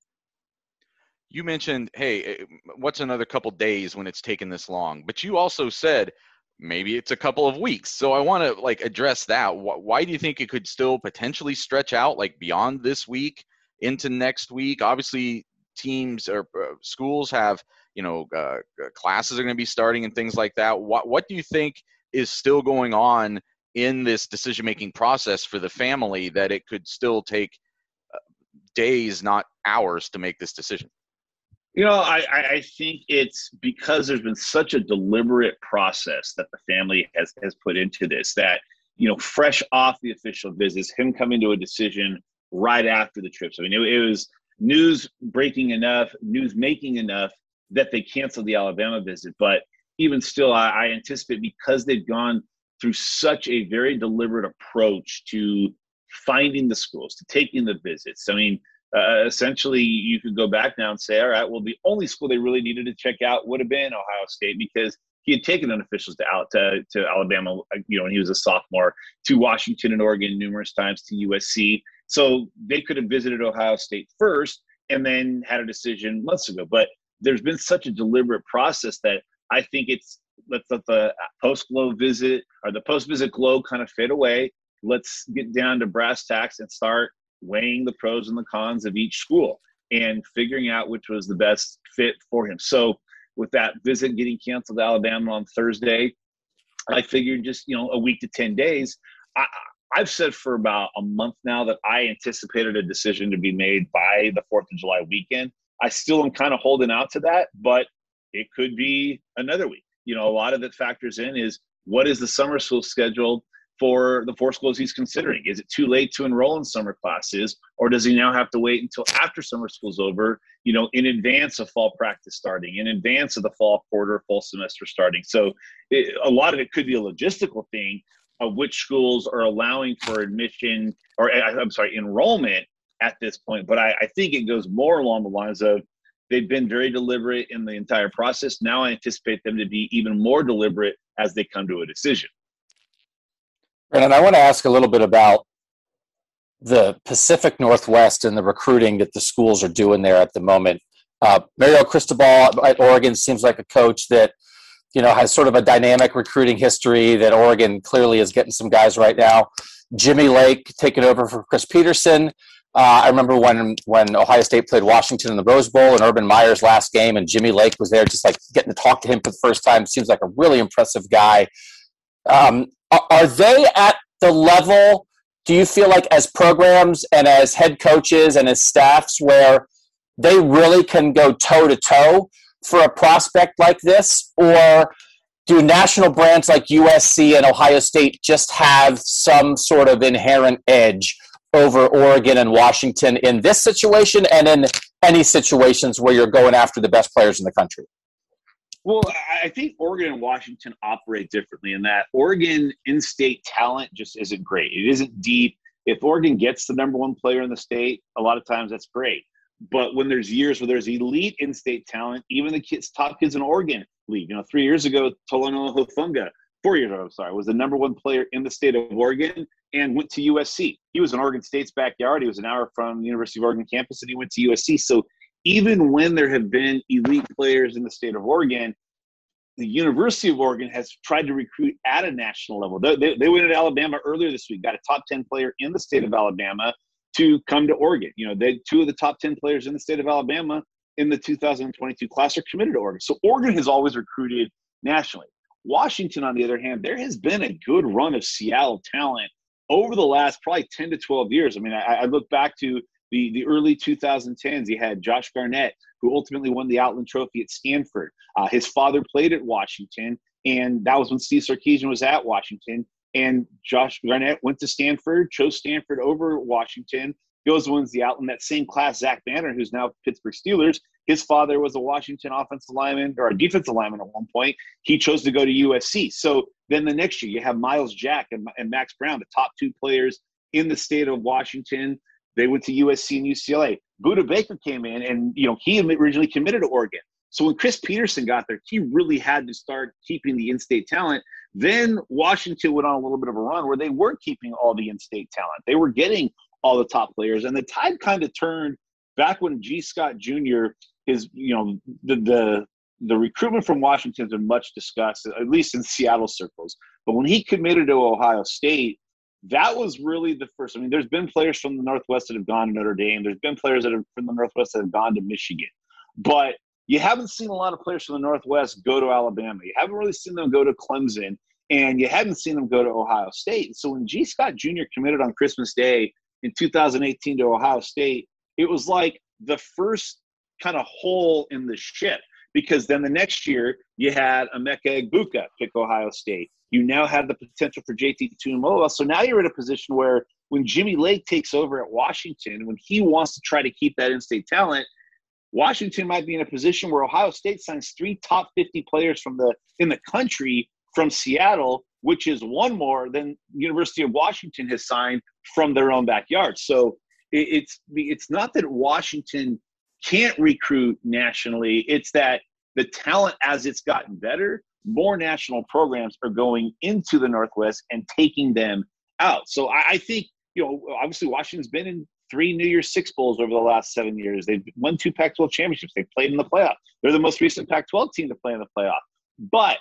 You mentioned, hey, eh, what's another couple days when it's taken this long? But you also said maybe it's a couple of weeks. So I want to like address that. Why do you think it could still potentially stretch out like beyond this week into next week? Obviously, teams or uh, schools have you know uh, uh classes are going to be starting and things like that. What what do you think is still going on in this decision making process for the family that it could still take uh, days, not hours, to make this decision? You know, I, I think it's because there's been such a deliberate process that the family has has put into this that you know, fresh off the official visits, him coming to a decision right after the trips. I mean, it, it was news breaking enough, news making enough that they canceled the Alabama visit. But even still, I, I anticipate because they've gone through such a very deliberate approach to finding the schools, to taking the visits. I mean, uh, essentially you could go back now and say, all right, well, the only school they really needed to check out would have been Ohio State because he had taken unofficials to out to, to Alabama, uh, you know, when he was a sophomore, to Washington and Oregon numerous times, to USC. So they could have visited Ohio State first and then had a decision months ago. But there's been such a deliberate process that I think it's let's let the post glow visit or the post visit glow kind of fade away. Let's get down to brass tacks and start weighing the pros and the cons of each school and figuring out which was the best fit for him. So with that visit getting canceled to Alabama on Thursday, I figured just you know a week to ten days. I, I've said for about a month now that I anticipated a decision to be made by the Fourth of July weekend. I still am kind of holding out to that, but it could be another week. You know, a lot of it factors in is what is the summer school schedule for the four schools he's considering? Is it too late to enroll in summer classes, or does he now have to wait until after summer school's over? You know, in advance of fall practice starting, in advance of the fall quarter, fall semester starting. So, it, a lot of it could be a logistical thing of which schools are allowing for admission or eh, I'm sorry, enrollment at this point. But I, I think it goes more along the lines of they've been very deliberate in the entire process. Now I anticipate them to be even more deliberate as they come to a decision. And I want to ask a little bit about the Pacific Northwest and the recruiting that the schools are doing there at the moment. Uh, Mario Cristobal at Oregon seems like a coach that you know has sort of a dynamic recruiting history. That Oregon clearly is getting some guys right now. Jimmy Lake taking over for Chris Petersen. Uh, I remember when when Ohio State played Washington in the Rose Bowl and Urban Meyer's last game, and Jimmy Lake was there, just like getting to talk to him for the first time. Seems like a really impressive guy. Um, are they at the level? Do you feel like as programs and as head coaches and as staffs where they really can go toe to toe for a prospect like this, or do national brands like USC and Ohio State just have some sort of inherent edge? over Oregon and Washington in this situation and in any situations where you're going after the best players in the country? Well, I think Oregon and Washington operate differently in that Oregon in state talent just isn't great. It isn't deep. If Oregon gets the number one player in the state, a lot of times that's great. But when there's years where there's elite in state talent, even the kids, top kids in Oregon leave. You know, three years ago, Talanoa Hufanga, four years ago, I'm sorry, was the number one player in the state of Oregon and went to USC. He was in Oregon State's backyard. He was an hour from the University of Oregon campus and he went to USC. So even when there have been elite players in the state of Oregon, the University of Oregon has tried to recruit at a national level. They, they, they went to Alabama earlier this week, got a top 10 player in the state of Alabama to come to Oregon. You know, they two of the top 10 players in the state of Alabama in the 2022 class are committed to Oregon. So Oregon has always recruited nationally. Washington, on the other hand, there has been a good run of Seattle talent over the last probably 10 to 12 years. I mean, I, I look back to the, the early 2010s. You had Josh Garnett, who ultimately won the Outland Trophy at Stanford. Uh, his father played at Washington, and that was when Steve Sarkisian was at Washington. And Josh Garnett went to Stanford, chose Stanford over Washington, goes wins the Outland. that same class. Zach Banner, who's now Pittsburgh Steelers, his father was a Washington offensive lineman or a defensive lineman at one point. He chose to go to USC. So then the next year, you have Myles Jack and, and Max Browne, the top two players in the state of Washington. They went to USC and UCLA. Budda Baker came in, and you know he originally committed to Oregon. So when Chris Petersen got there, he really had to start keeping the in-state talent. Then Washington went on a little bit of a run where they were keeping all the in-state talent. They were getting all the top players, and the tide kind of turned back when Gee Scott Jr. is, you know, the the the recruitment from Washington has been much discussed, at least in Seattle circles. But when he committed to Ohio State, that was really the first. I mean, there's been players from the Northwest that have gone to Notre Dame. There's been players that are from the Northwest that have gone to Michigan. But you haven't seen a lot of players from the Northwest go to Alabama. You haven't really seen them go to Clemson, and you hadn't seen them go to Ohio State. So when Gee Scott Jr. committed on Christmas Day in 2018 to Ohio State, it was like the first kind of hole in the ship because then the next year you had Emeka Egbuka pick Ohio State. You now have the potential for JT Tuimoloau. So now you're in a position where when Jimmy Lake takes over at Washington, when he wants to try to keep that in-state talent, Washington might be in a position where Ohio State signs three top 50 players from the in the country from Seattle, which is one more than University of Washington has signed from their own backyard. So it's it's not that Washington can't recruit nationally; it's that the talent as it's gotten better, more national programs are going into the Northwest and taking them out. So I, I think you know obviously Washington's been in three New Year's Six Bowls over the last seven years. They've won two Pac-12 championships. They played in the playoff. They're the most recent Pac-12 team to play in the playoff. But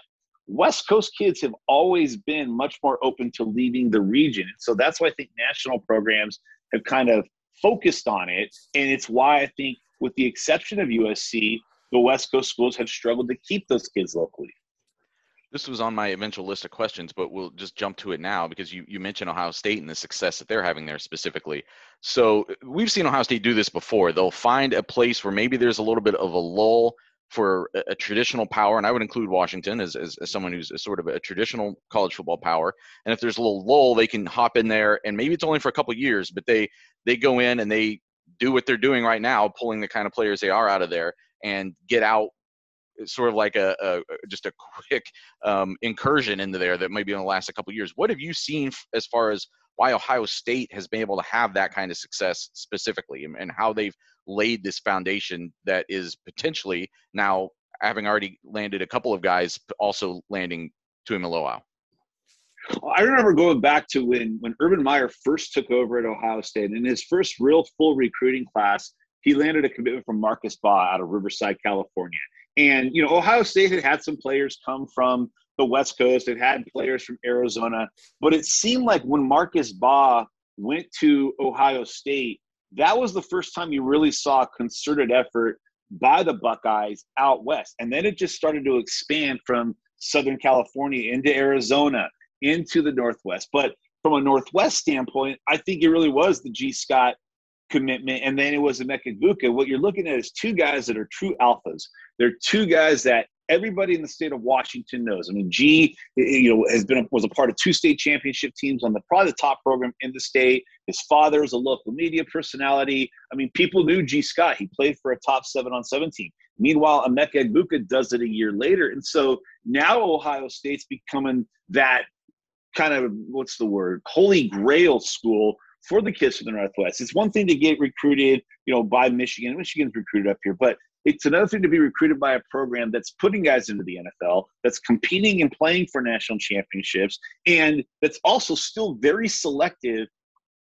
West Coast kids have always been much more open to leaving the region. And So that's why I think national programs have kind of focused on it. And it's why I think, with the exception of USC, the West Coast schools have struggled to keep those kids locally. This was on my eventual list of questions, but we'll just jump to it now because you, you mentioned Ohio State and the success that they're having there specifically. So we've seen Ohio State do this before. They'll find a place where maybe there's a little bit of a lull for a, a traditional power, and I would include Washington as, as, as someone who's sort of a traditional college football power. And if there's a little lull, they can hop in there, and maybe it's only for a couple years, but they they go in and they do what they're doing right now, pulling the kind of players they are out of there, and get out sort of like a, a just a [laughs] quick um, incursion into there that maybe going to last a couple years. What have you seen as far as why Ohio State has been able to have that kind of success specifically, and, and how they've laid this foundation that is potentially now having already landed a couple of guys, also landing Tuimoloau. I remember going back to when when Urban Meyer first took over at Ohio State. In his first real full recruiting class, he landed a commitment from Marcus Baugh out of Riverside, California. And, you know, Ohio State had had some players come from the West Coast, it had players from Arizona, but it seemed like when Marcus Baugh went to Ohio State, that was the first time you really saw a concerted effort by the Buckeyes out west. And then it just started to expand from Southern California into Arizona, into the Northwest. But from a Northwest standpoint, I think it really was the Gee Scott commitment, and then it was Emeka Egbuka. What you're looking at is two guys that are true alphas. They're two guys that everybody in the state of Washington knows. I mean, G, you know, has been was a part of two state championship teams on the probably the top program in the state. His father is a local media personality. I mean, people knew Gee Scott. He played for a top seven on seven team. Meanwhile, Emeka Egbuka does it a year later, and so now Ohio State's becoming that kind of what's the word holy grail school for the kids from the Northwest. It's one thing to get recruited, you know, by Michigan. Michigan's recruited up here, but it's another thing to be recruited by a program that's putting guys into the NFL, that's competing and playing for national championships, and that's also still very selective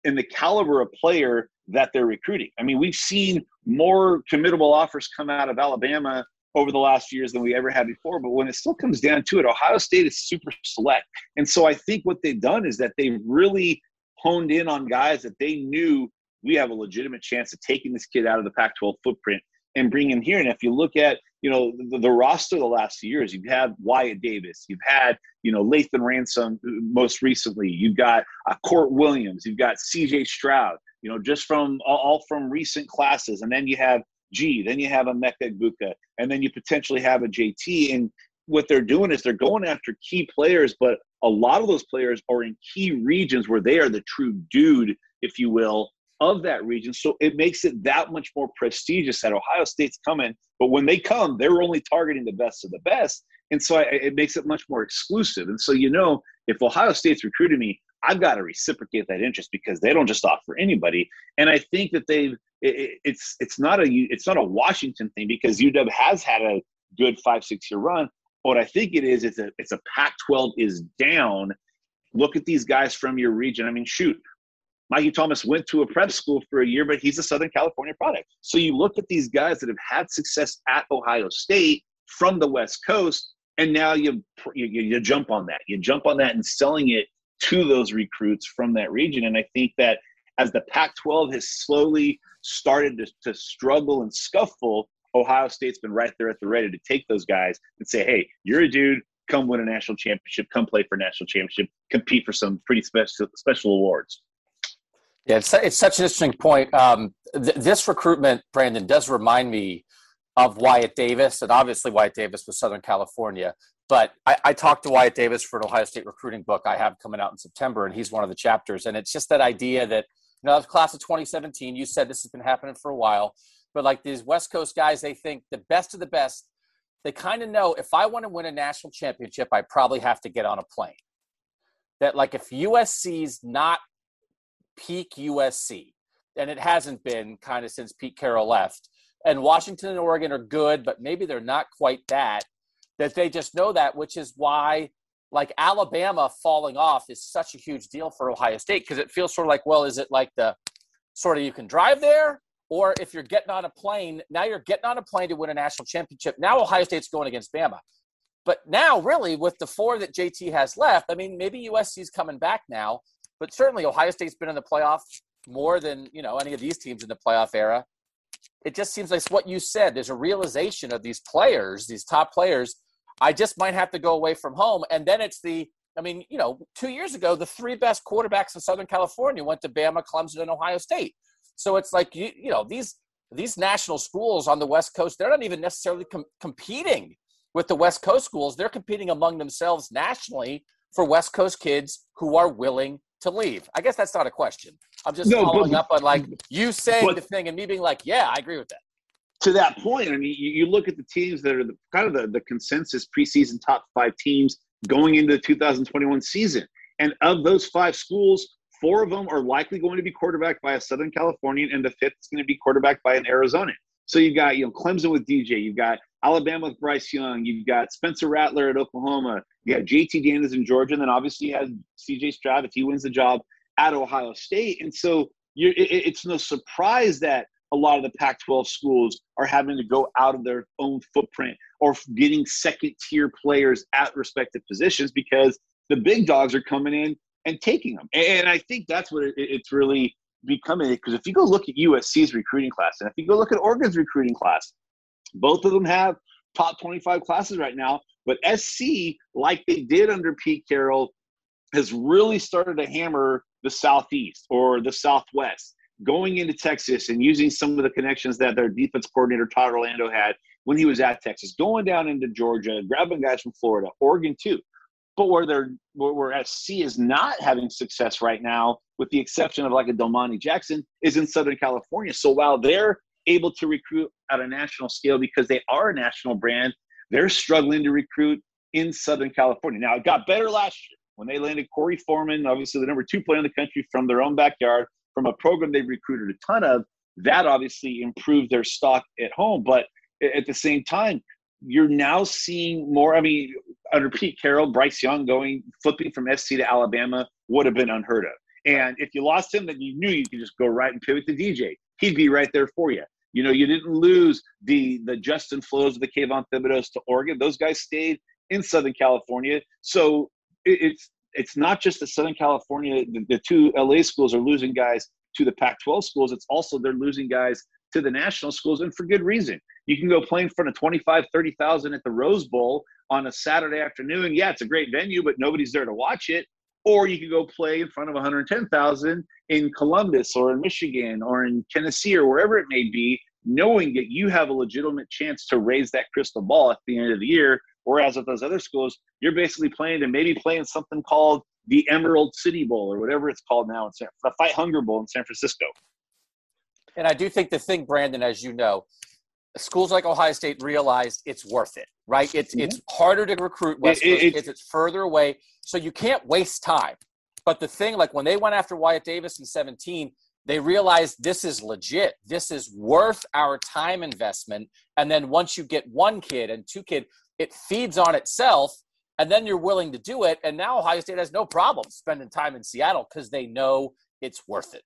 in the caliber of player that they're recruiting. I mean, we've seen more committable offers come out of Alabama over the last few years than we ever had before. But when it still comes down to it, Ohio State is super select. And so I think what they've done is that they've really honed in on guys that they knew we have a legitimate chance of taking this kid out of the Pac 12 footprint and bring him here. And if you look at, you know, the, the roster the last few years, you've had Wyatt Davis, you've had, you know, Lathan Ransom most recently, you've got uh, Kourt Williams, you've got CJ Stroud, you know, just from all from recent classes. And then you have G, then you have a Emeka Egbuka, and then you potentially have a JT. And what they're doing is they're going after key players, but a lot of those players are in key regions where they are the true dude, if you will, of that region. So it makes it that much more prestigious that Ohio State's coming. But when they come, they're only targeting the best of the best. And so I, it makes it much more exclusive. And so, you know, if Ohio State's recruiting me, I've got to reciprocate that interest because they don't just offer anybody. And I think that they've it, it's it's not a it's not a Washington thing because UW has had a good five six year run. What I think it is, it's a it's a Pac-12 is down. Look at these guys from your region. I mean, shoot, Mikey Thomas went to a prep school for a year, but he's a Southern California product. So you look at these guys that have had success at Ohio State from the West Coast, and now you, you, you jump on that. You jump on that and selling it to those recruits from that region. And I think that as the Pac 12 has slowly started to, to struggle and scuffle, Ohio State's been right there at the ready to take those guys and say, hey, you're a dude, come win a national championship, come play for a national championship, compete for some pretty special special awards. Yeah, it's, it's such an interesting point. Um, th- this recruitment, Brandon, does remind me of Wyatt Davis, and obviously Wyatt Davis was Southern California. But I, I, talked to Wyatt Davis for an Ohio State recruiting book I have coming out in September, and he's one of the chapters. And it's just that idea that, you know, class of 2017, you said this has been happening for a while, but like these West Coast guys, they think the best of the best, they kind of know if I want to win a national championship, I probably have to get on a plane. That, like, if USC's not peak USC, and it hasn't been kind of since Pete Carroll left, and Washington and Oregon are good, but maybe they're not quite that that they just know that, which is why like Alabama falling off is such a huge deal for Ohio State because it feels sort of like, well, is it like the sort of you can drive there? Or if you're getting on a plane, now you're getting on a plane to win a national championship. Now Ohio State's going against Bama. But now, really, with the four that JT has left, I mean, maybe USC's coming back now, but certainly Ohio State's been in the playoffs more than, you know, any of these teams in the playoff era. It just seems like what you said. There's a realization of these players, these top players, I just might have to go away from home. And then it's the, I mean, you know, two years ago, the three best quarterbacks in Southern California went to Bama, Clemson, and Ohio State. So it's like, you, you know, these these national schools on the West Coast, they're not even necessarily com- competing with the West Coast schools. They're competing among themselves nationally for West Coast kids who are willing to leave. I guess that's not a question. I'm just no, following but, up on like you saying but, the thing and me being like, yeah, I agree with that to that point, I mean, you, you look at the teams that are the, kind of the, the consensus preseason top five teams going into the 2021 season. And of those five schools, four of them are likely going to be quarterbacked by a Southern Californian, and the fifth is going to be quarterbacked by an Arizonan. So you've got, you know, Clemson with DJ, you've got Alabama with Bryce Young, you've got Spencer Rattler at Oklahoma, you got JT Daniels in Georgia, and then obviously you have CJ Stroud if he wins the job at Ohio State. And so it, it's no surprise that a lot of the Pac 12 schools are having to go out of their own footprint or getting second tier players at respective positions because the big dogs are coming in and taking them. And I think that's what it's really becoming. Because if you go look at USC's recruiting class and if you go look at Oregon's recruiting class, both of them have top 25 classes right now. But SC, like they did under Pete Carroll, has really started to hammer the Southeast or the Southwest going into Texas and using some of the connections that their defense coordinator Todd Orlando had when he was at Texas, going down into Georgia, grabbing guys from Florida, Oregon too. But where they're where SC is not having success right now, with the exception of like a Domani Jackson, is in Southern California. So while they're able to recruit at a national scale because they are a national brand, they're struggling to recruit in Southern California. Now it got better last year when they landed Korey Foreman, obviously the number two player in the country from their own backyard from a program they've recruited a ton of, that obviously improved their stock at home. But at the same time, you're now seeing more. I mean, under Pete Carroll, Bryce Young going flipping from SC to Alabama would have been unheard of. And if you lost him, then you knew you could just go right and pivot to DJ. He'd be right there for you. You know, you didn't lose the the Justin Flowes of the Kayvon Thibodeaux to Oregon. Those guys stayed in Southern California. So it's it's not just that Southern California, the, the two LA schools are losing guys to the Pac 12 schools. It's also they're losing guys to the national schools and for good reason. You can go play in front of 25, 30,000 at the Rose Bowl on a Saturday afternoon. Yeah, it's a great venue, but nobody's there to watch it. Or you can go play in front of 110,000 in Columbus or in Michigan or in Tennessee or wherever it may be, knowing that you have a legitimate chance to raise that crystal ball at the end of the year Whereas with those other schools, you're basically playing and maybe playing something called the Emerald City Bowl or whatever it's called now in San, the Fight Hunger Bowl in San Francisco. And I do think the thing, Brandon, as you know, schools like Ohio State realized it's worth it, right? It's mm-hmm. it's harder to recruit West Coast it, kids. It's further away, so you can't waste time. But the thing, like when they went after Wyatt Davis in 17, they realized this is legit. This is worth our time investment. And then once you get one kid and two kid, it feeds on itself. And then you're willing to do it. And now Ohio State has no problem spending time in Seattle because they know it's worth it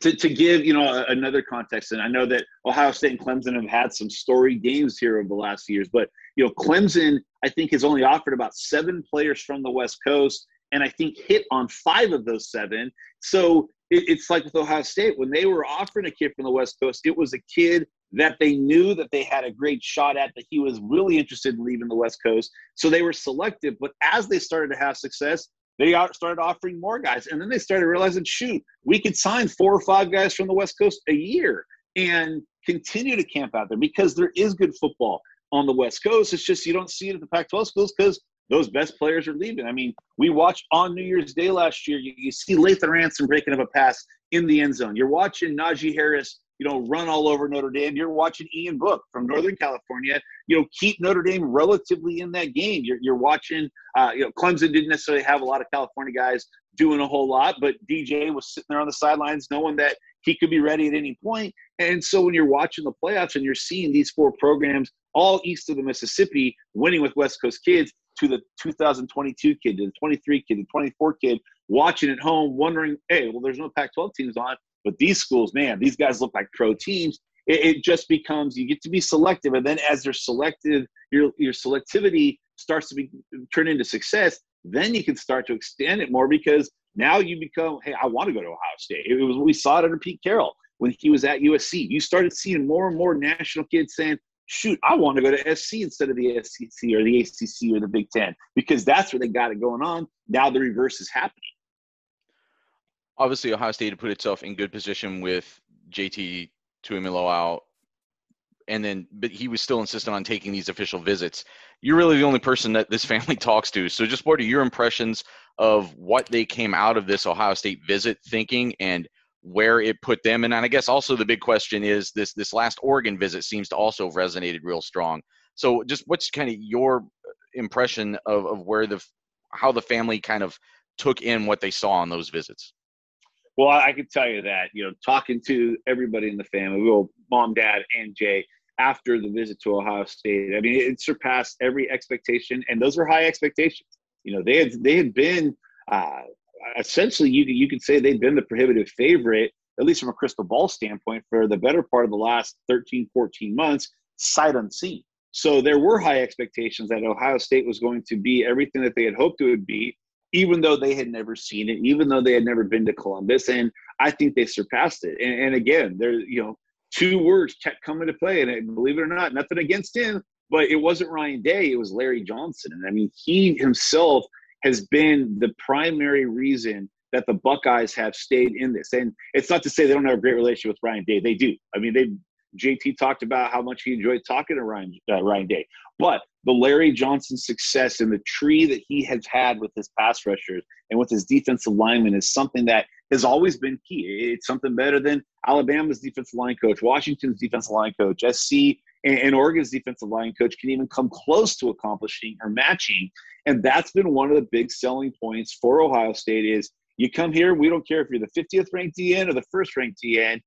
to, to give you know another context and i know that ohio state and clemson have had some story games here over the last few years but you know clemson i think has only offered about seven players from the west coast and i think hit on five of those seven so it, it's like with ohio state when they were offering a kid from the west coast it was a kid that they knew that they had a great shot at that he was really interested in leaving the west coast so they were selective but as they started to have success they started offering more guys. And then they started realizing, shoot, we could sign four or five guys from the West Coast a year and continue to camp out there because there is good football on the West Coast. It's just you don't see it at the Pac 12 schools because those best players are leaving. I mean, we watched on New Year's Day last year, you, you see Lathan Ransom breaking up a pass in the end zone. You're watching Najee Harris you know, run all over Notre Dame. You're watching Ian Book from Northern California, you know, keep Notre Dame relatively in that game. You're, you're watching, uh, you know, Clemson didn't necessarily have a lot of California guys doing a whole lot, but DJ was sitting there on the sidelines knowing that he could be ready at any point. And so when you're watching the playoffs and you're seeing these four programs all east of the Mississippi winning with West Coast kids to the 2022 kid, to the 23 kid, the 24 kid, watching at home, wondering, hey, well, there's no Pac 12 teams on. But these schools, man, these guys look like pro teams. It, it just becomes you get to be selective, and then as they're selected, your your selectivity starts to be turn into success. Then you can start to extend it more because now you become, hey, I want to go to Ohio State. It was we saw it under Pete Carroll when he was at USC. You started seeing more and more national kids saying, shoot, I want to go to SC instead of the SEC or the ACC or the Big Ten because that's where they got it going on. Now the reverse is happening obviously Ohio State had put itself in good position with JT Tuimoloau, and then but he was still insistent on taking these official visits. You're really the only person that this [laughs] family talks to. So just what are your impressions of what they came out of this Ohio State visit thinking and where it put them? And I guess also the big question is this this last Oregon visit seems to also have resonated real strong. So just what's kind of your impression of, of where the how the family kind of took in what they saw on those visits? Well, I can tell you that, you know, talking to everybody in the family, well, mom, dad, and Jay, after the visit to Ohio State, I mean, it surpassed every expectation, and those were high expectations. You know, they had they had been uh, essentially you you could say they'd been the prohibitive favorite, at least from a crystal ball standpoint, for the better part of the last 13, 14 months, sight unseen. So there were high expectations that Ohio State was going to be everything that they had hoped it would be even though they had never seen it, even though they had never been to Columbus. And I think they surpassed it. And, and again, there, you know, two words kept coming to play. And believe it or not, nothing against him, but it wasn't Ryan Day, it was Larry Johnson. And I mean, he himself has been the primary reason that the Buckeyes have stayed in this. And it's not to say they don't have a great relationship with Ryan Day. They do. I mean, they JT talked about how much he enjoyed talking to Ryan uh, Ryan Day. But the Larry Johnson success and the tree that he has had with his pass rushers and with his defensive linemen is something that has always been key. It's something better than Alabama's defensive line coach, Washington's defensive line coach, SC and, Oregon's defensive line coach can even come close to accomplishing or matching. And that's been one of the big selling points for Ohio State is you come here, we don't care if you're the 50th ranked DN or the first ranked DN,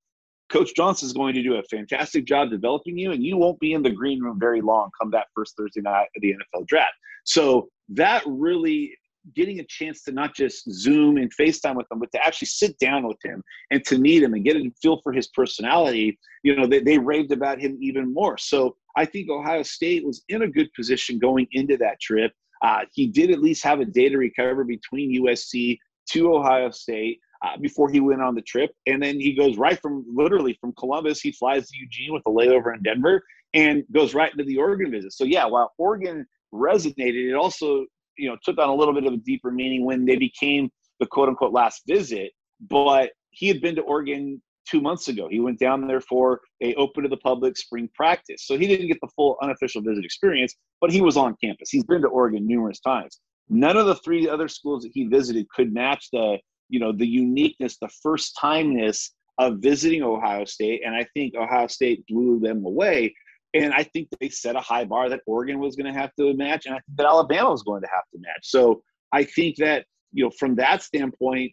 Coach Johnson is going to do a fantastic job developing you, and you won't be in the green room very long come that first Thursday night of the NFL draft. So that really getting a chance to not just Zoom and FaceTime with him, but to actually sit down with him and to meet him and get a feel for his personality, you know, they, they raved about him even more. So I think Ohio State was in a good position going into that trip. Uh, he did at least have a day to recover between USC to Ohio State uh, before he went on the trip. And then he goes right from literally from Columbus, he flies to Eugene with a layover in Denver and goes right into the Oregon visit. So yeah, while Oregon resonated, it also you know took on a little bit of a deeper meaning when they became the quote unquote last visit. But he had been to Oregon two months ago. He went down there for a open to the public spring practice. So he didn't get the full unofficial visit experience, but he was on campus. He's been to Oregon numerous times. None of the three other schools that he visited could match the, you know, the uniqueness, the first timeness of visiting Ohio State. And I think Ohio State blew them away. And I think they set a high bar that Oregon was going to have to match, and I think that Alabama was going to have to match. So I think that you know from that standpoint,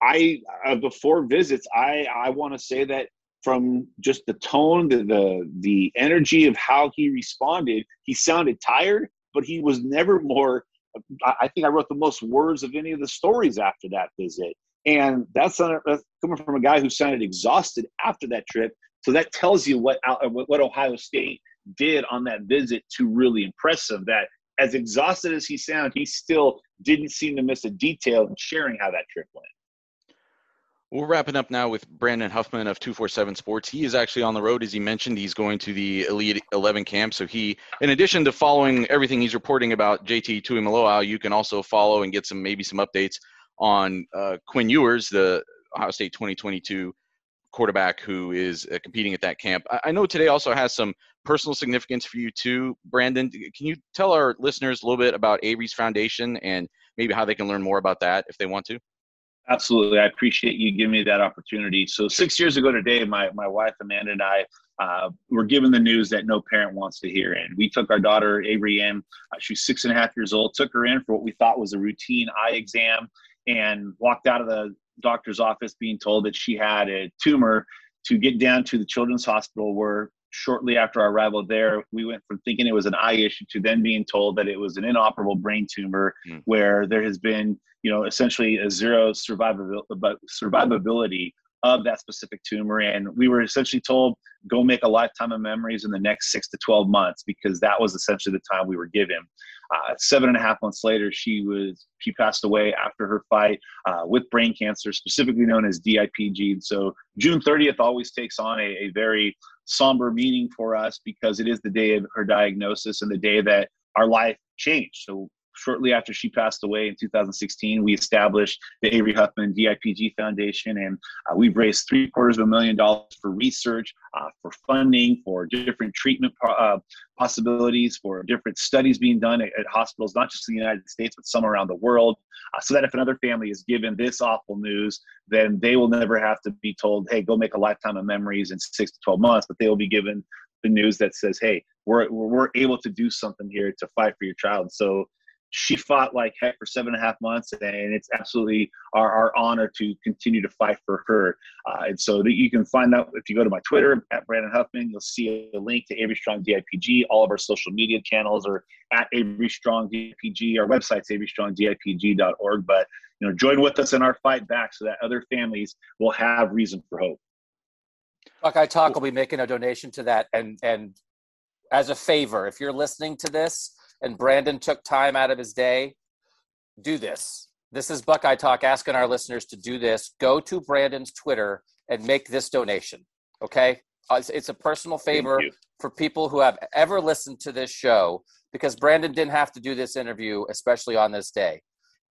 I of uh, before visits, I I want to say that from just the tone, the, the the energy of how he responded, he sounded tired, but he was never more. I think I wrote the most words of any of the stories after that visit, and that's, coming from a guy who sounded exhausted after that trip. So that tells you uh, what what Ohio State did on that visit to really impress him. That as exhausted as he sounded, he still didn't seem to miss a detail in sharing how that trip went. We're wrapping up now with Brandon Huffman of 247 Sports. He is actually on the road, as he mentioned. He's going to the Elite 11 camp. So he, in addition to following everything he's reporting about JT Tuimoloau, you can also follow and get some maybe some updates on uh, Quinn Ewers, the Ohio State 2022 quarterback who is uh, competing at that camp. I, I, know today also has some personal significance for you too, Brandon. Can you tell our listeners a little bit about Avery's Foundation and maybe how they can learn more about that if they want to? Absolutely. I appreciate you giving me that opportunity. So, six years ago today, my, my wife Amanda and I uh, were given the news that no parent wants to hear. And we took our daughter, Avery, in. Uh, she was six and a half years old, took her in for what we thought was a routine eye exam, and walked out of the doctor's office being told that she had a tumor to get down to the children's hospital where shortly after our arrival there, we went from thinking it was an eye issue to then being told that it was an inoperable brain tumor, mm. where there has been, you know, essentially a zero survivability of that specific tumor. And we were essentially told, go make a lifetime of memories in the next six to 12 months, because that was essentially the time we were given. Uh, seven and a half months later, she was she passed away after her fight uh, with brain cancer, specifically known as DIPG. And so June 30th always takes on a, a very somber meaning for us because it is the day of her diagnosis and the day that our life changed. So shortly after she passed away in 2016, we established the Avery Huffman DIPG Foundation, and uh, we've raised three quarters of a million dollars for research, uh, for funding, for different treatment uh, possibilities, for different studies being done at, at, hospitals, not just in the United States, but some around the world, uh, so that if another family is given this awful news, then they will never have to be told, hey, go make a lifetime of memories in six to 12 months, but they will be given the news that says, hey, we're, we're able to do something here to fight for your child. So she fought like heck for seven and a half months, and it's absolutely our, our honor to continue to fight for her. Uh, and so that you can find out if you go to my Twitter at Brandon Huffman, you'll see a link to Avery Strong DIPG. All of our social media channels are at Avery Strong DIPG. Our website's averystrongdipg.org. But you know, join with us in our fight back so that other families will have reason for hope. Buckeye Talk will be making a donation to that, and and as a favor, if you're listening to this and Brandon took time out of his day, do this. This is Buckeye Talk asking our listeners to do this. Go to Brandon's Twitter and make this donation. Okay? Uh, it's, it's a personal favor for people who have ever listened to this show because Brandon didn't have to do this interview, especially on this day.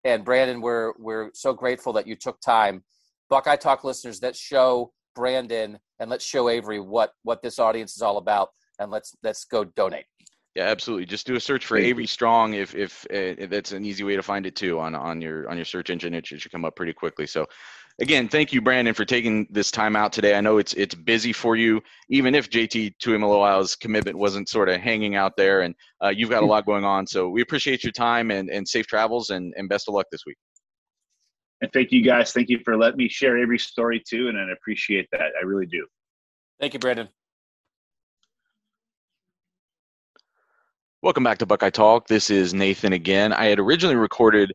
And Brandon, we're we're so grateful that you took time. Buckeye Talk listeners, let's show Brandon and let's show Avery what what this audience is all about, and let's let's go donate. Yeah, absolutely. Just do a search for Avery Strong if, if if that's an easy way to find it too on on your on your search engine. It should, should come up pretty quickly. So, again, thank you, Brandon, for taking this time out today. I know it's it's busy for you, even if JT Tuimoloau's commitment wasn't sort of hanging out there, and uh, you've got a lot going on. So we appreciate your time and and safe travels and and best of luck this week. And thank you guys. Thank you for letting me share every story too, and I appreciate that. I really do. Thank you, Brandon. Welcome back to Buckeye Talk. This is Nathan again. I had originally recorded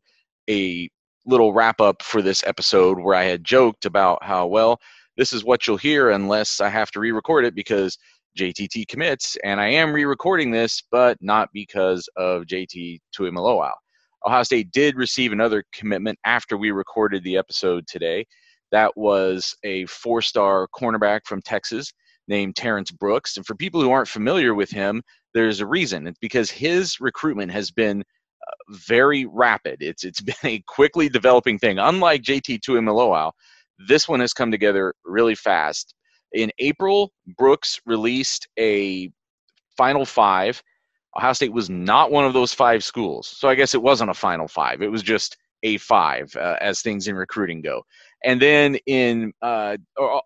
a little wrap up for this episode where I had joked about how, well, this is what you'll hear unless I have to re record it because JTT commits. And I am re recording this, but not because of JT Tuimoloau. Ohio State did receive another commitment after we recorded the episode today. That was a four star cornerback from Texas named Terrence Brooks. And for people who aren't familiar with him, there's a reason. It's because his recruitment has been uh, very rapid. It's it's [laughs] been a quickly developing thing. Unlike JT Tuimoloau, This one has come together really fast. In April, Brooks released a Final Five. Ohio State was not one of those five schools, so I guess it wasn't a Final Five. It was just a five uh, as things in recruiting go. And then in uh,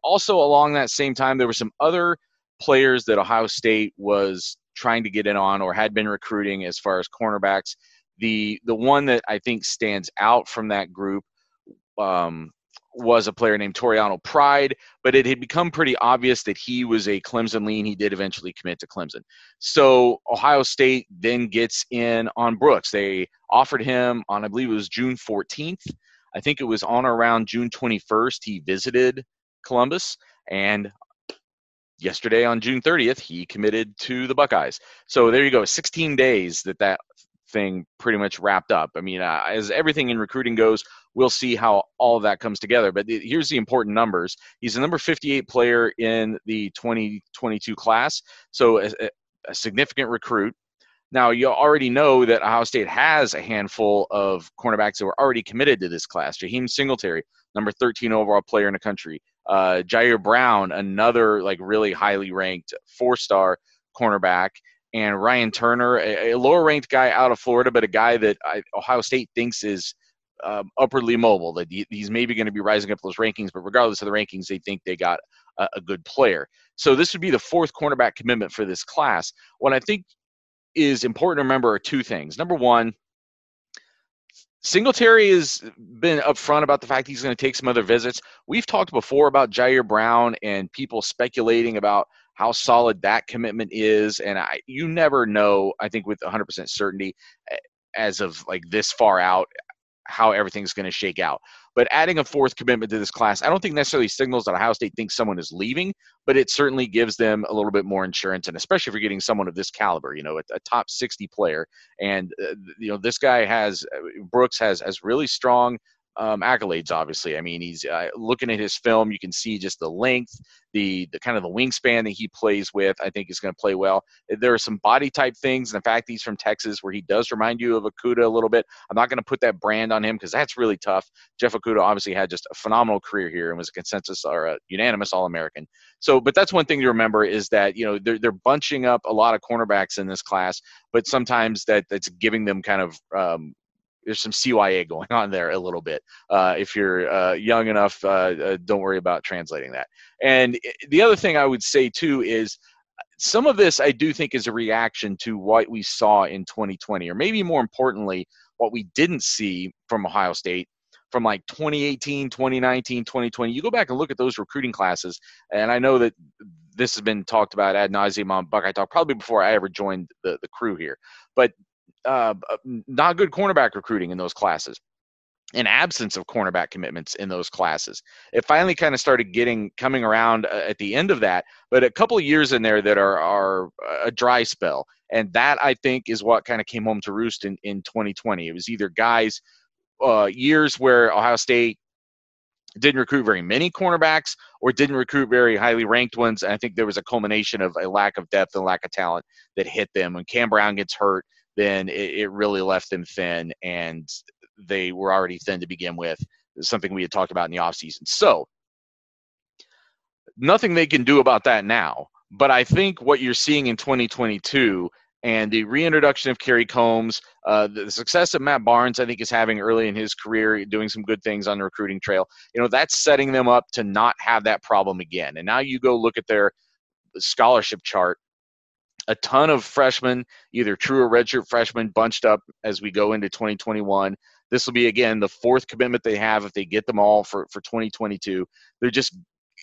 also along that same time, there were some other players that Ohio State was trying to get in on or had been recruiting as far as cornerbacks. The the one that I think stands out from that group um, was a player named Toriano Pride, but it had become pretty obvious that he was a Clemson lean. He did eventually commit to Clemson. So Ohio State then gets in on Brooks. They offered him on, I believe it was June 14th. I think it was on or around June 21st. He visited Columbus, and yesterday on June 30th, he committed to the Buckeyes. So there you go, 16 days that that thing pretty much wrapped up. I mean, uh, as everything in recruiting goes, we'll see how all of that comes together. But here's the important numbers. He's a number 58 player in the 2022 class, so a, a significant recruit. Now, you already know that Ohio State has a handful of cornerbacks that were already committed to this class. Jaheim Singletary, number 13 overall player in the country. Uh, Jyaire Brown, another like really highly ranked four-star cornerback, and Ryan Turner, a, a lower-ranked guy out of Florida, but a guy that I, Ohio State thinks is um, upwardly mobile. That he, he's maybe going to be rising up those rankings, but regardless of the rankings, they think they got a, a good player. So this would be the fourth cornerback commitment for this class. What I think is important to remember are two things. Number one, Singletary has been upfront about the fact he's going to take some other visits. We've talked before about Jyaire Brown and people speculating about how solid that commitment is, and I, you never know. I think with 100% certainty, eh, as of like this far out, how everything's going to shake out. But adding a fourth commitment to this class, I don't think necessarily signals that Ohio State thinks someone is leaving, but it certainly gives them a little bit more insurance, and especially if you're getting someone of this caliber, you know, a, a top 60 player, and uh, you know this guy has uh, Brooks has has really strong um, accolades. Obviously, I mean, he's uh, looking at his film. You can see just the length, the the kind of the wingspan that he plays with. I think is going to play well. There are some body type things, and the fact he's from Texas, where he does remind you of Okudah a little bit. I'm not going to put that brand on him because that's really tough. Jeff Okudah obviously had just a phenomenal career here and was a consensus or a unanimous All American. So, but that's one thing to remember is that you know they're they're bunching up a lot of cornerbacks in this class, but sometimes that that's giving them kind of um, there's some CYA going on there a little bit. Uh, if you're uh, young enough, uh, uh, don't worry about translating that. And the other thing I would say too is some of this I do think is a reaction to what we saw in 2020, or maybe more importantly, what we didn't see from Ohio State from like 2018, 2019, 2020. You go back and look at those recruiting classes, and I know that this has been talked about ad nauseum on Buckeye Talk probably before I ever joined the, the crew here. But uh, not good cornerback recruiting in those classes an absence of cornerback commitments in those classes. It finally kind of started getting coming around uh, at the end of that, but a couple of years in there that are are a dry spell, and that I think is what kind of came home to roost in in 2020. It was either guys uh, years where Ohio State didn't recruit very many cornerbacks or didn't recruit very highly ranked ones. And I think there was a culmination of a lack of depth and lack of talent that hit them. When Cam Brown gets hurt, then it, it really left them thin, and they were already thin to begin with. Something we had talked about in the offseason. So, nothing they can do about that now. But I think what you're seeing in 2022 and the reintroduction of Kerry Coombs, uh, the success that Matt Barnes, I think, is having early in his career, doing some good things on the recruiting trail, you know, that's setting them up to not have that problem again. And now you go look at their scholarship chart a ton of freshmen, either true or redshirt freshmen, bunched up as we go into 2021. This will be again the fourth commitment they have if they get them all for for 2022. They're just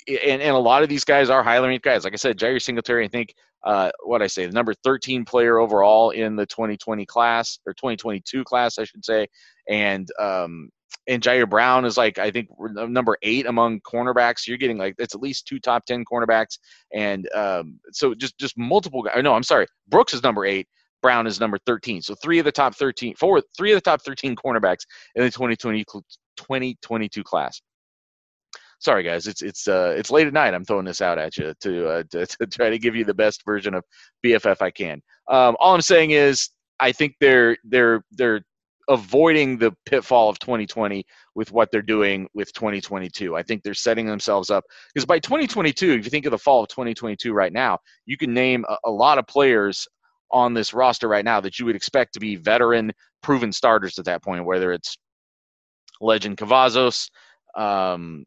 and, and a lot of these guys are highly ranked guys. Like I said, Jair Singletary, I think uh, what I say, the number 13 player overall in the 2020 class or 2022 class, I should say, and um, and Jyaire Brown is like I think number eight among cornerbacks. You're getting like it's at least two top ten cornerbacks, and um, so just just multiple. guys. No, I'm sorry. Brooks is number eight. Brown is number 13. So three of the top 13, four, three of the top 13 cornerbacks in the 2020 2022 class. Sorry guys, it's it's uh it's late at night. I'm throwing this out at you to uh, [laughs] to, to try to give you the best version of BFF I can. Um, all I'm saying is I think they're they're they're avoiding the pitfall of 2020 with what they're doing with 2022. I think they're setting themselves up because by 2022, if you think of the fall of 2022 right now, you can name a, a lot of players on this roster right now that you would expect to be veteran, proven starters at that point, whether it's Lejond Cavazos, um,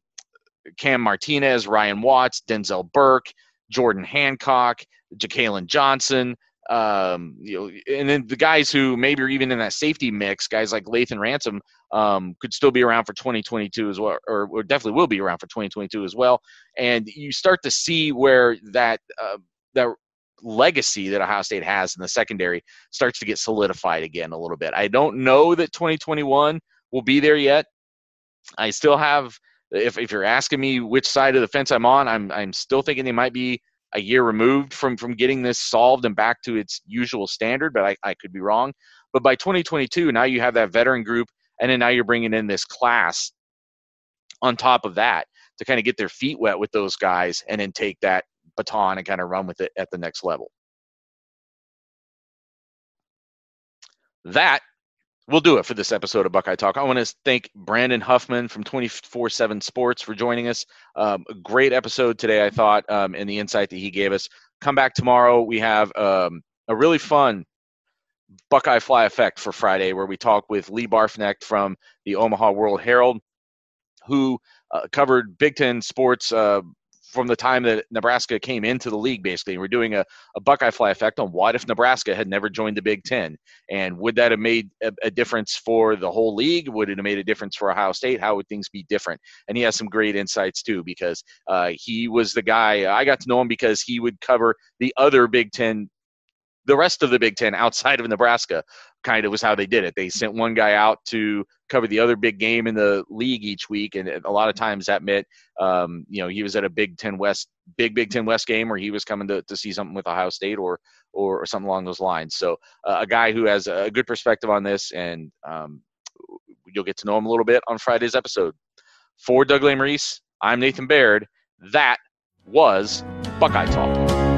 Cam Martinez, Ryan Watts, Denzel Burke, Jordan Hancock, Jakailin Johnson, um, you know, and then the guys who maybe are even in that safety mix, guys like Lathan Ransom, um, could still be around for 2022 as well, or, or, definitely will be around for 2022 as well. And you start to see where that uh, that legacy that Ohio State has in the secondary starts to get solidified again a little bit. I don't know that 2021 will be there yet. I still have, if if you're asking me which side of the fence I'm on, I'm I'm still thinking they might be a year removed from from getting this solved and back to its usual standard, but I, I could be wrong. But by 2022, now you have that veteran group, and then now you're bringing in this class on top of that to kind of get their feet wet with those guys and then take that baton and kind of run with it at the next level. That will do it for this episode of Buckeye Talk. I want to thank Brandon Huffman from 24 7 Sports for joining us. Um, a great episode today, I thought, um, and the insight that he gave us. Come back tomorrow. We have um, a really fun Buckeye Fly Effect for Friday where we talk with Lee Barfknecht from the Omaha World Herald, who uh, covered Big Ten sports uh, from the time that Nebraska came into the league, basically. We're doing a, a Buckeye Fly effect on what if Nebraska had never joined the Big Ten? And would that have made a, a, difference for the whole league? Would it have made a difference for Ohio State? How would things be different? And he has some great insights too, because uh, he was the guy, I got to know him because he would cover the other Big Ten the rest of the Big Ten outside of Nebraska kind of was how they did it. They sent one guy out to cover the other big game in the league each week, and a lot of times that meant, um, you know, he was at a Big Ten West, big Big Ten West game, or he was coming to, to see something with Ohio State, or or, something along those lines. So uh, a guy who has a good perspective on this, and um, you'll get to know him a little bit on Friday's episode. For Doug Lesmerises, I'm Nathan Baird. That was Buckeye Talk.